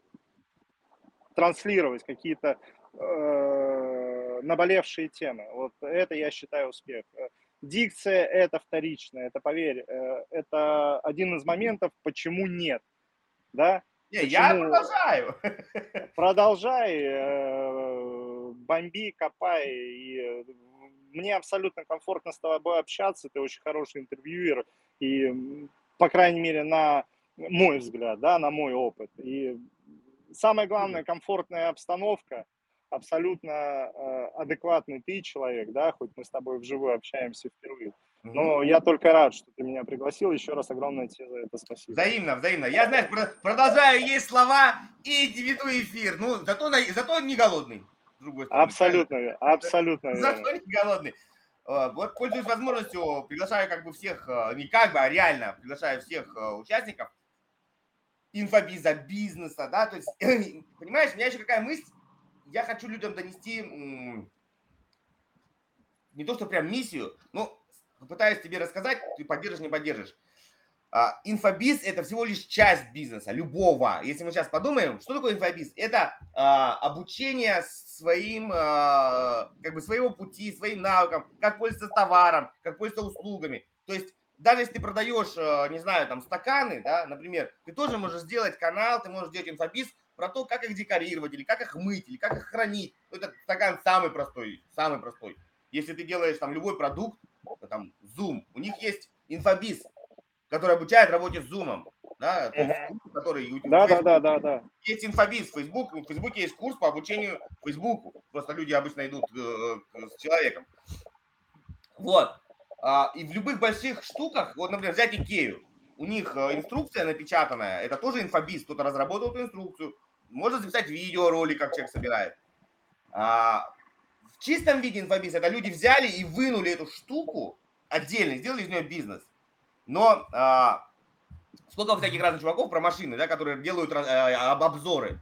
транслировать какие-то э, наболевшие темы. Вот это я считаю успех. Дикция – это вторично, это, поверь, э, это один из моментов, почему нет, да? Не, почему... я продолжаю. *laughs* Продолжай, э, бомби, копай. И мне абсолютно комфортно с тобой общаться, ты очень хороший интервьюер, и по крайней мере, на мой взгляд, да, на мой опыт. И самое главное, комфортная обстановка, абсолютно э, адекватный ты человек, да, хоть мы с тобой вживую общаемся впервые. Но я только рад, что ты меня пригласил. Еще раз огромное тебе за это спасибо. Взаимно, взаимно. Я, знаешь, продолжаю есть слова и веду эфир. Ну, зато, зато не голодный. С другой стороны. Абсолютно, абсолютно. Зато не голодный. Э, вот пользуюсь возможностью, приглашаю как бы всех, э, не как бы, а реально приглашаю всех э, участников инфобиза, бизнеса, да, то есть, *clears throat* понимаешь, у меня еще какая мысль, я хочу людям донести не то, что прям миссию, но пытаюсь тебе рассказать, ты поддержишь, не поддержишь. А, инфобиз – это всего лишь часть бизнеса, любого. Если мы сейчас подумаем, что такое инфобиз? Это а, обучение своим, а, как бы своего пути, своим навыкам, как пользоваться товаром, как пользоваться услугами. То есть даже если ты продаешь, а, не знаю, там стаканы, да, например, ты тоже можешь сделать канал, ты можешь сделать инфобиз про то, как их декорировать, или как их мыть, или как их хранить. Ну, этот стакан самый простой, самый простой. Если ты делаешь там любой продукт, там Zoom, у них есть инфобиз, который обучает работе с Zoom. Да, uh-huh. который да, да, да, да, да. Есть инфобиз в Facebook, в Facebook есть курс по обучению Фейсбуку. Просто люди обычно идут э, с человеком. Вот. А, и в любых больших штуках, вот, например, взять Икею, у них э, инструкция напечатанная, это тоже инфобиз, кто-то разработал эту инструкцию, можно записать видеоролик, как человек собирает. А, в чистом виде инфобиз это люди взяли и вынули эту штуку отдельно, сделали из нее бизнес. Но а, сколько всяких разных чуваков про машины, да, которые делают а, обзоры.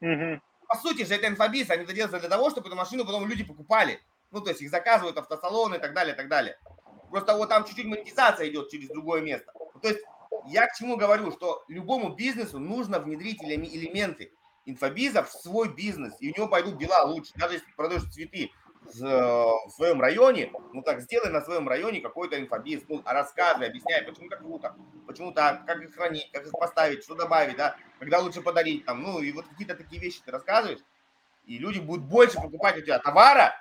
Угу. По сути же это инфобиз, они это делают для того, чтобы эту машину потом люди покупали. Ну, то есть их заказывают автосалоны и так далее, и так далее. Просто вот там чуть-чуть монетизация идет через другое место. То есть я к чему говорю, что любому бизнесу нужно внедрить элементы инфобиза в свой бизнес, и у него пойдут дела лучше. Даже если продаешь цветы в своем районе, ну так сделай на своем районе какой-то инфобиз, ну рассказывай, объясняй, почему так круто, почему так, как их хранить, как их поставить, что добавить, да, когда лучше подарить, там, ну и вот какие-то такие вещи ты рассказываешь, и люди будут больше покупать у тебя товара,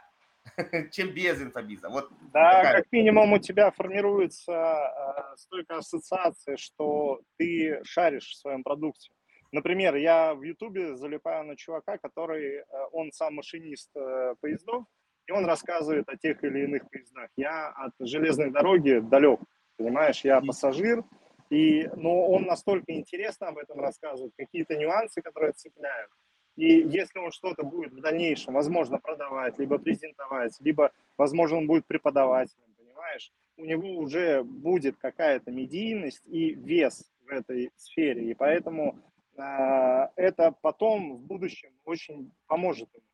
*laughs* чем без инфобиза. Вот да, такая. как минимум у тебя формируется э, столько ассоциаций, что ты шаришь в своем продукте. Например, я в Ютубе залипаю на чувака, который, э, он сам машинист э, поездов, и он рассказывает о тех или иных поездах. Я от железной дороги далек, понимаешь, я пассажир, и, но он настолько интересно об этом рассказывает, какие-то нюансы, которые цепляют. И если он что-то будет в дальнейшем, возможно, продавать, либо презентовать, либо, возможно, он будет преподавателем, понимаешь, у него уже будет какая-то медийность и вес в этой сфере. И поэтому э, это потом в будущем очень поможет ему.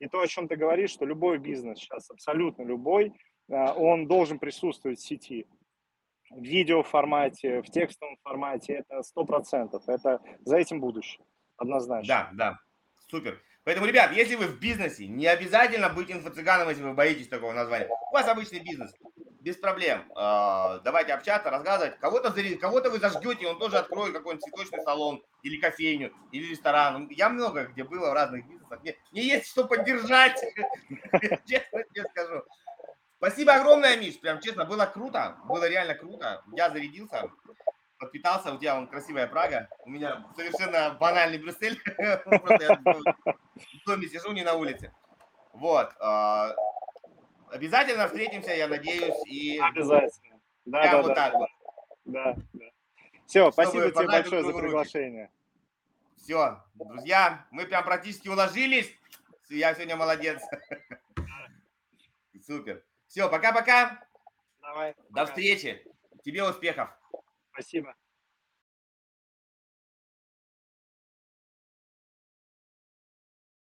И то, о чем ты говоришь, что любой бизнес сейчас, абсолютно любой, э, он должен присутствовать в сети. В видео формате, в текстовом формате, это сто процентов. Это за этим будущее, однозначно. Да, да. Супер. Поэтому, ребят, если вы в бизнесе, не обязательно быть инфо-цыганом, если вы боитесь такого названия. У вас обычный бизнес, без проблем. А, давайте общаться, рассказывать. Кого-то кого вы зажгете, он тоже откроет какой-нибудь цветочный салон, или кофейню, или ресторан. Я много где было в разных бизнесах. Мне, мне есть что поддержать, *laughs* честно тебе скажу. Спасибо огромное, Миш, прям честно, было круто, было реально круто. Я зарядился подпитался. У тебя вон красивая Прага. У меня совершенно банальный Брюссель. *laughs* Просто я в доме сижу, не на улице. Вот. Обязательно встретимся, я надеюсь. И Обязательно. Да, да, вот да. так вот. Да, да. Все, спасибо тебе большое за приглашение. Все, друзья, мы прям практически уложились. Я сегодня молодец. *laughs* Супер. Все, пока-пока. Давай. До встречи. Тебе успехов. Спасибо.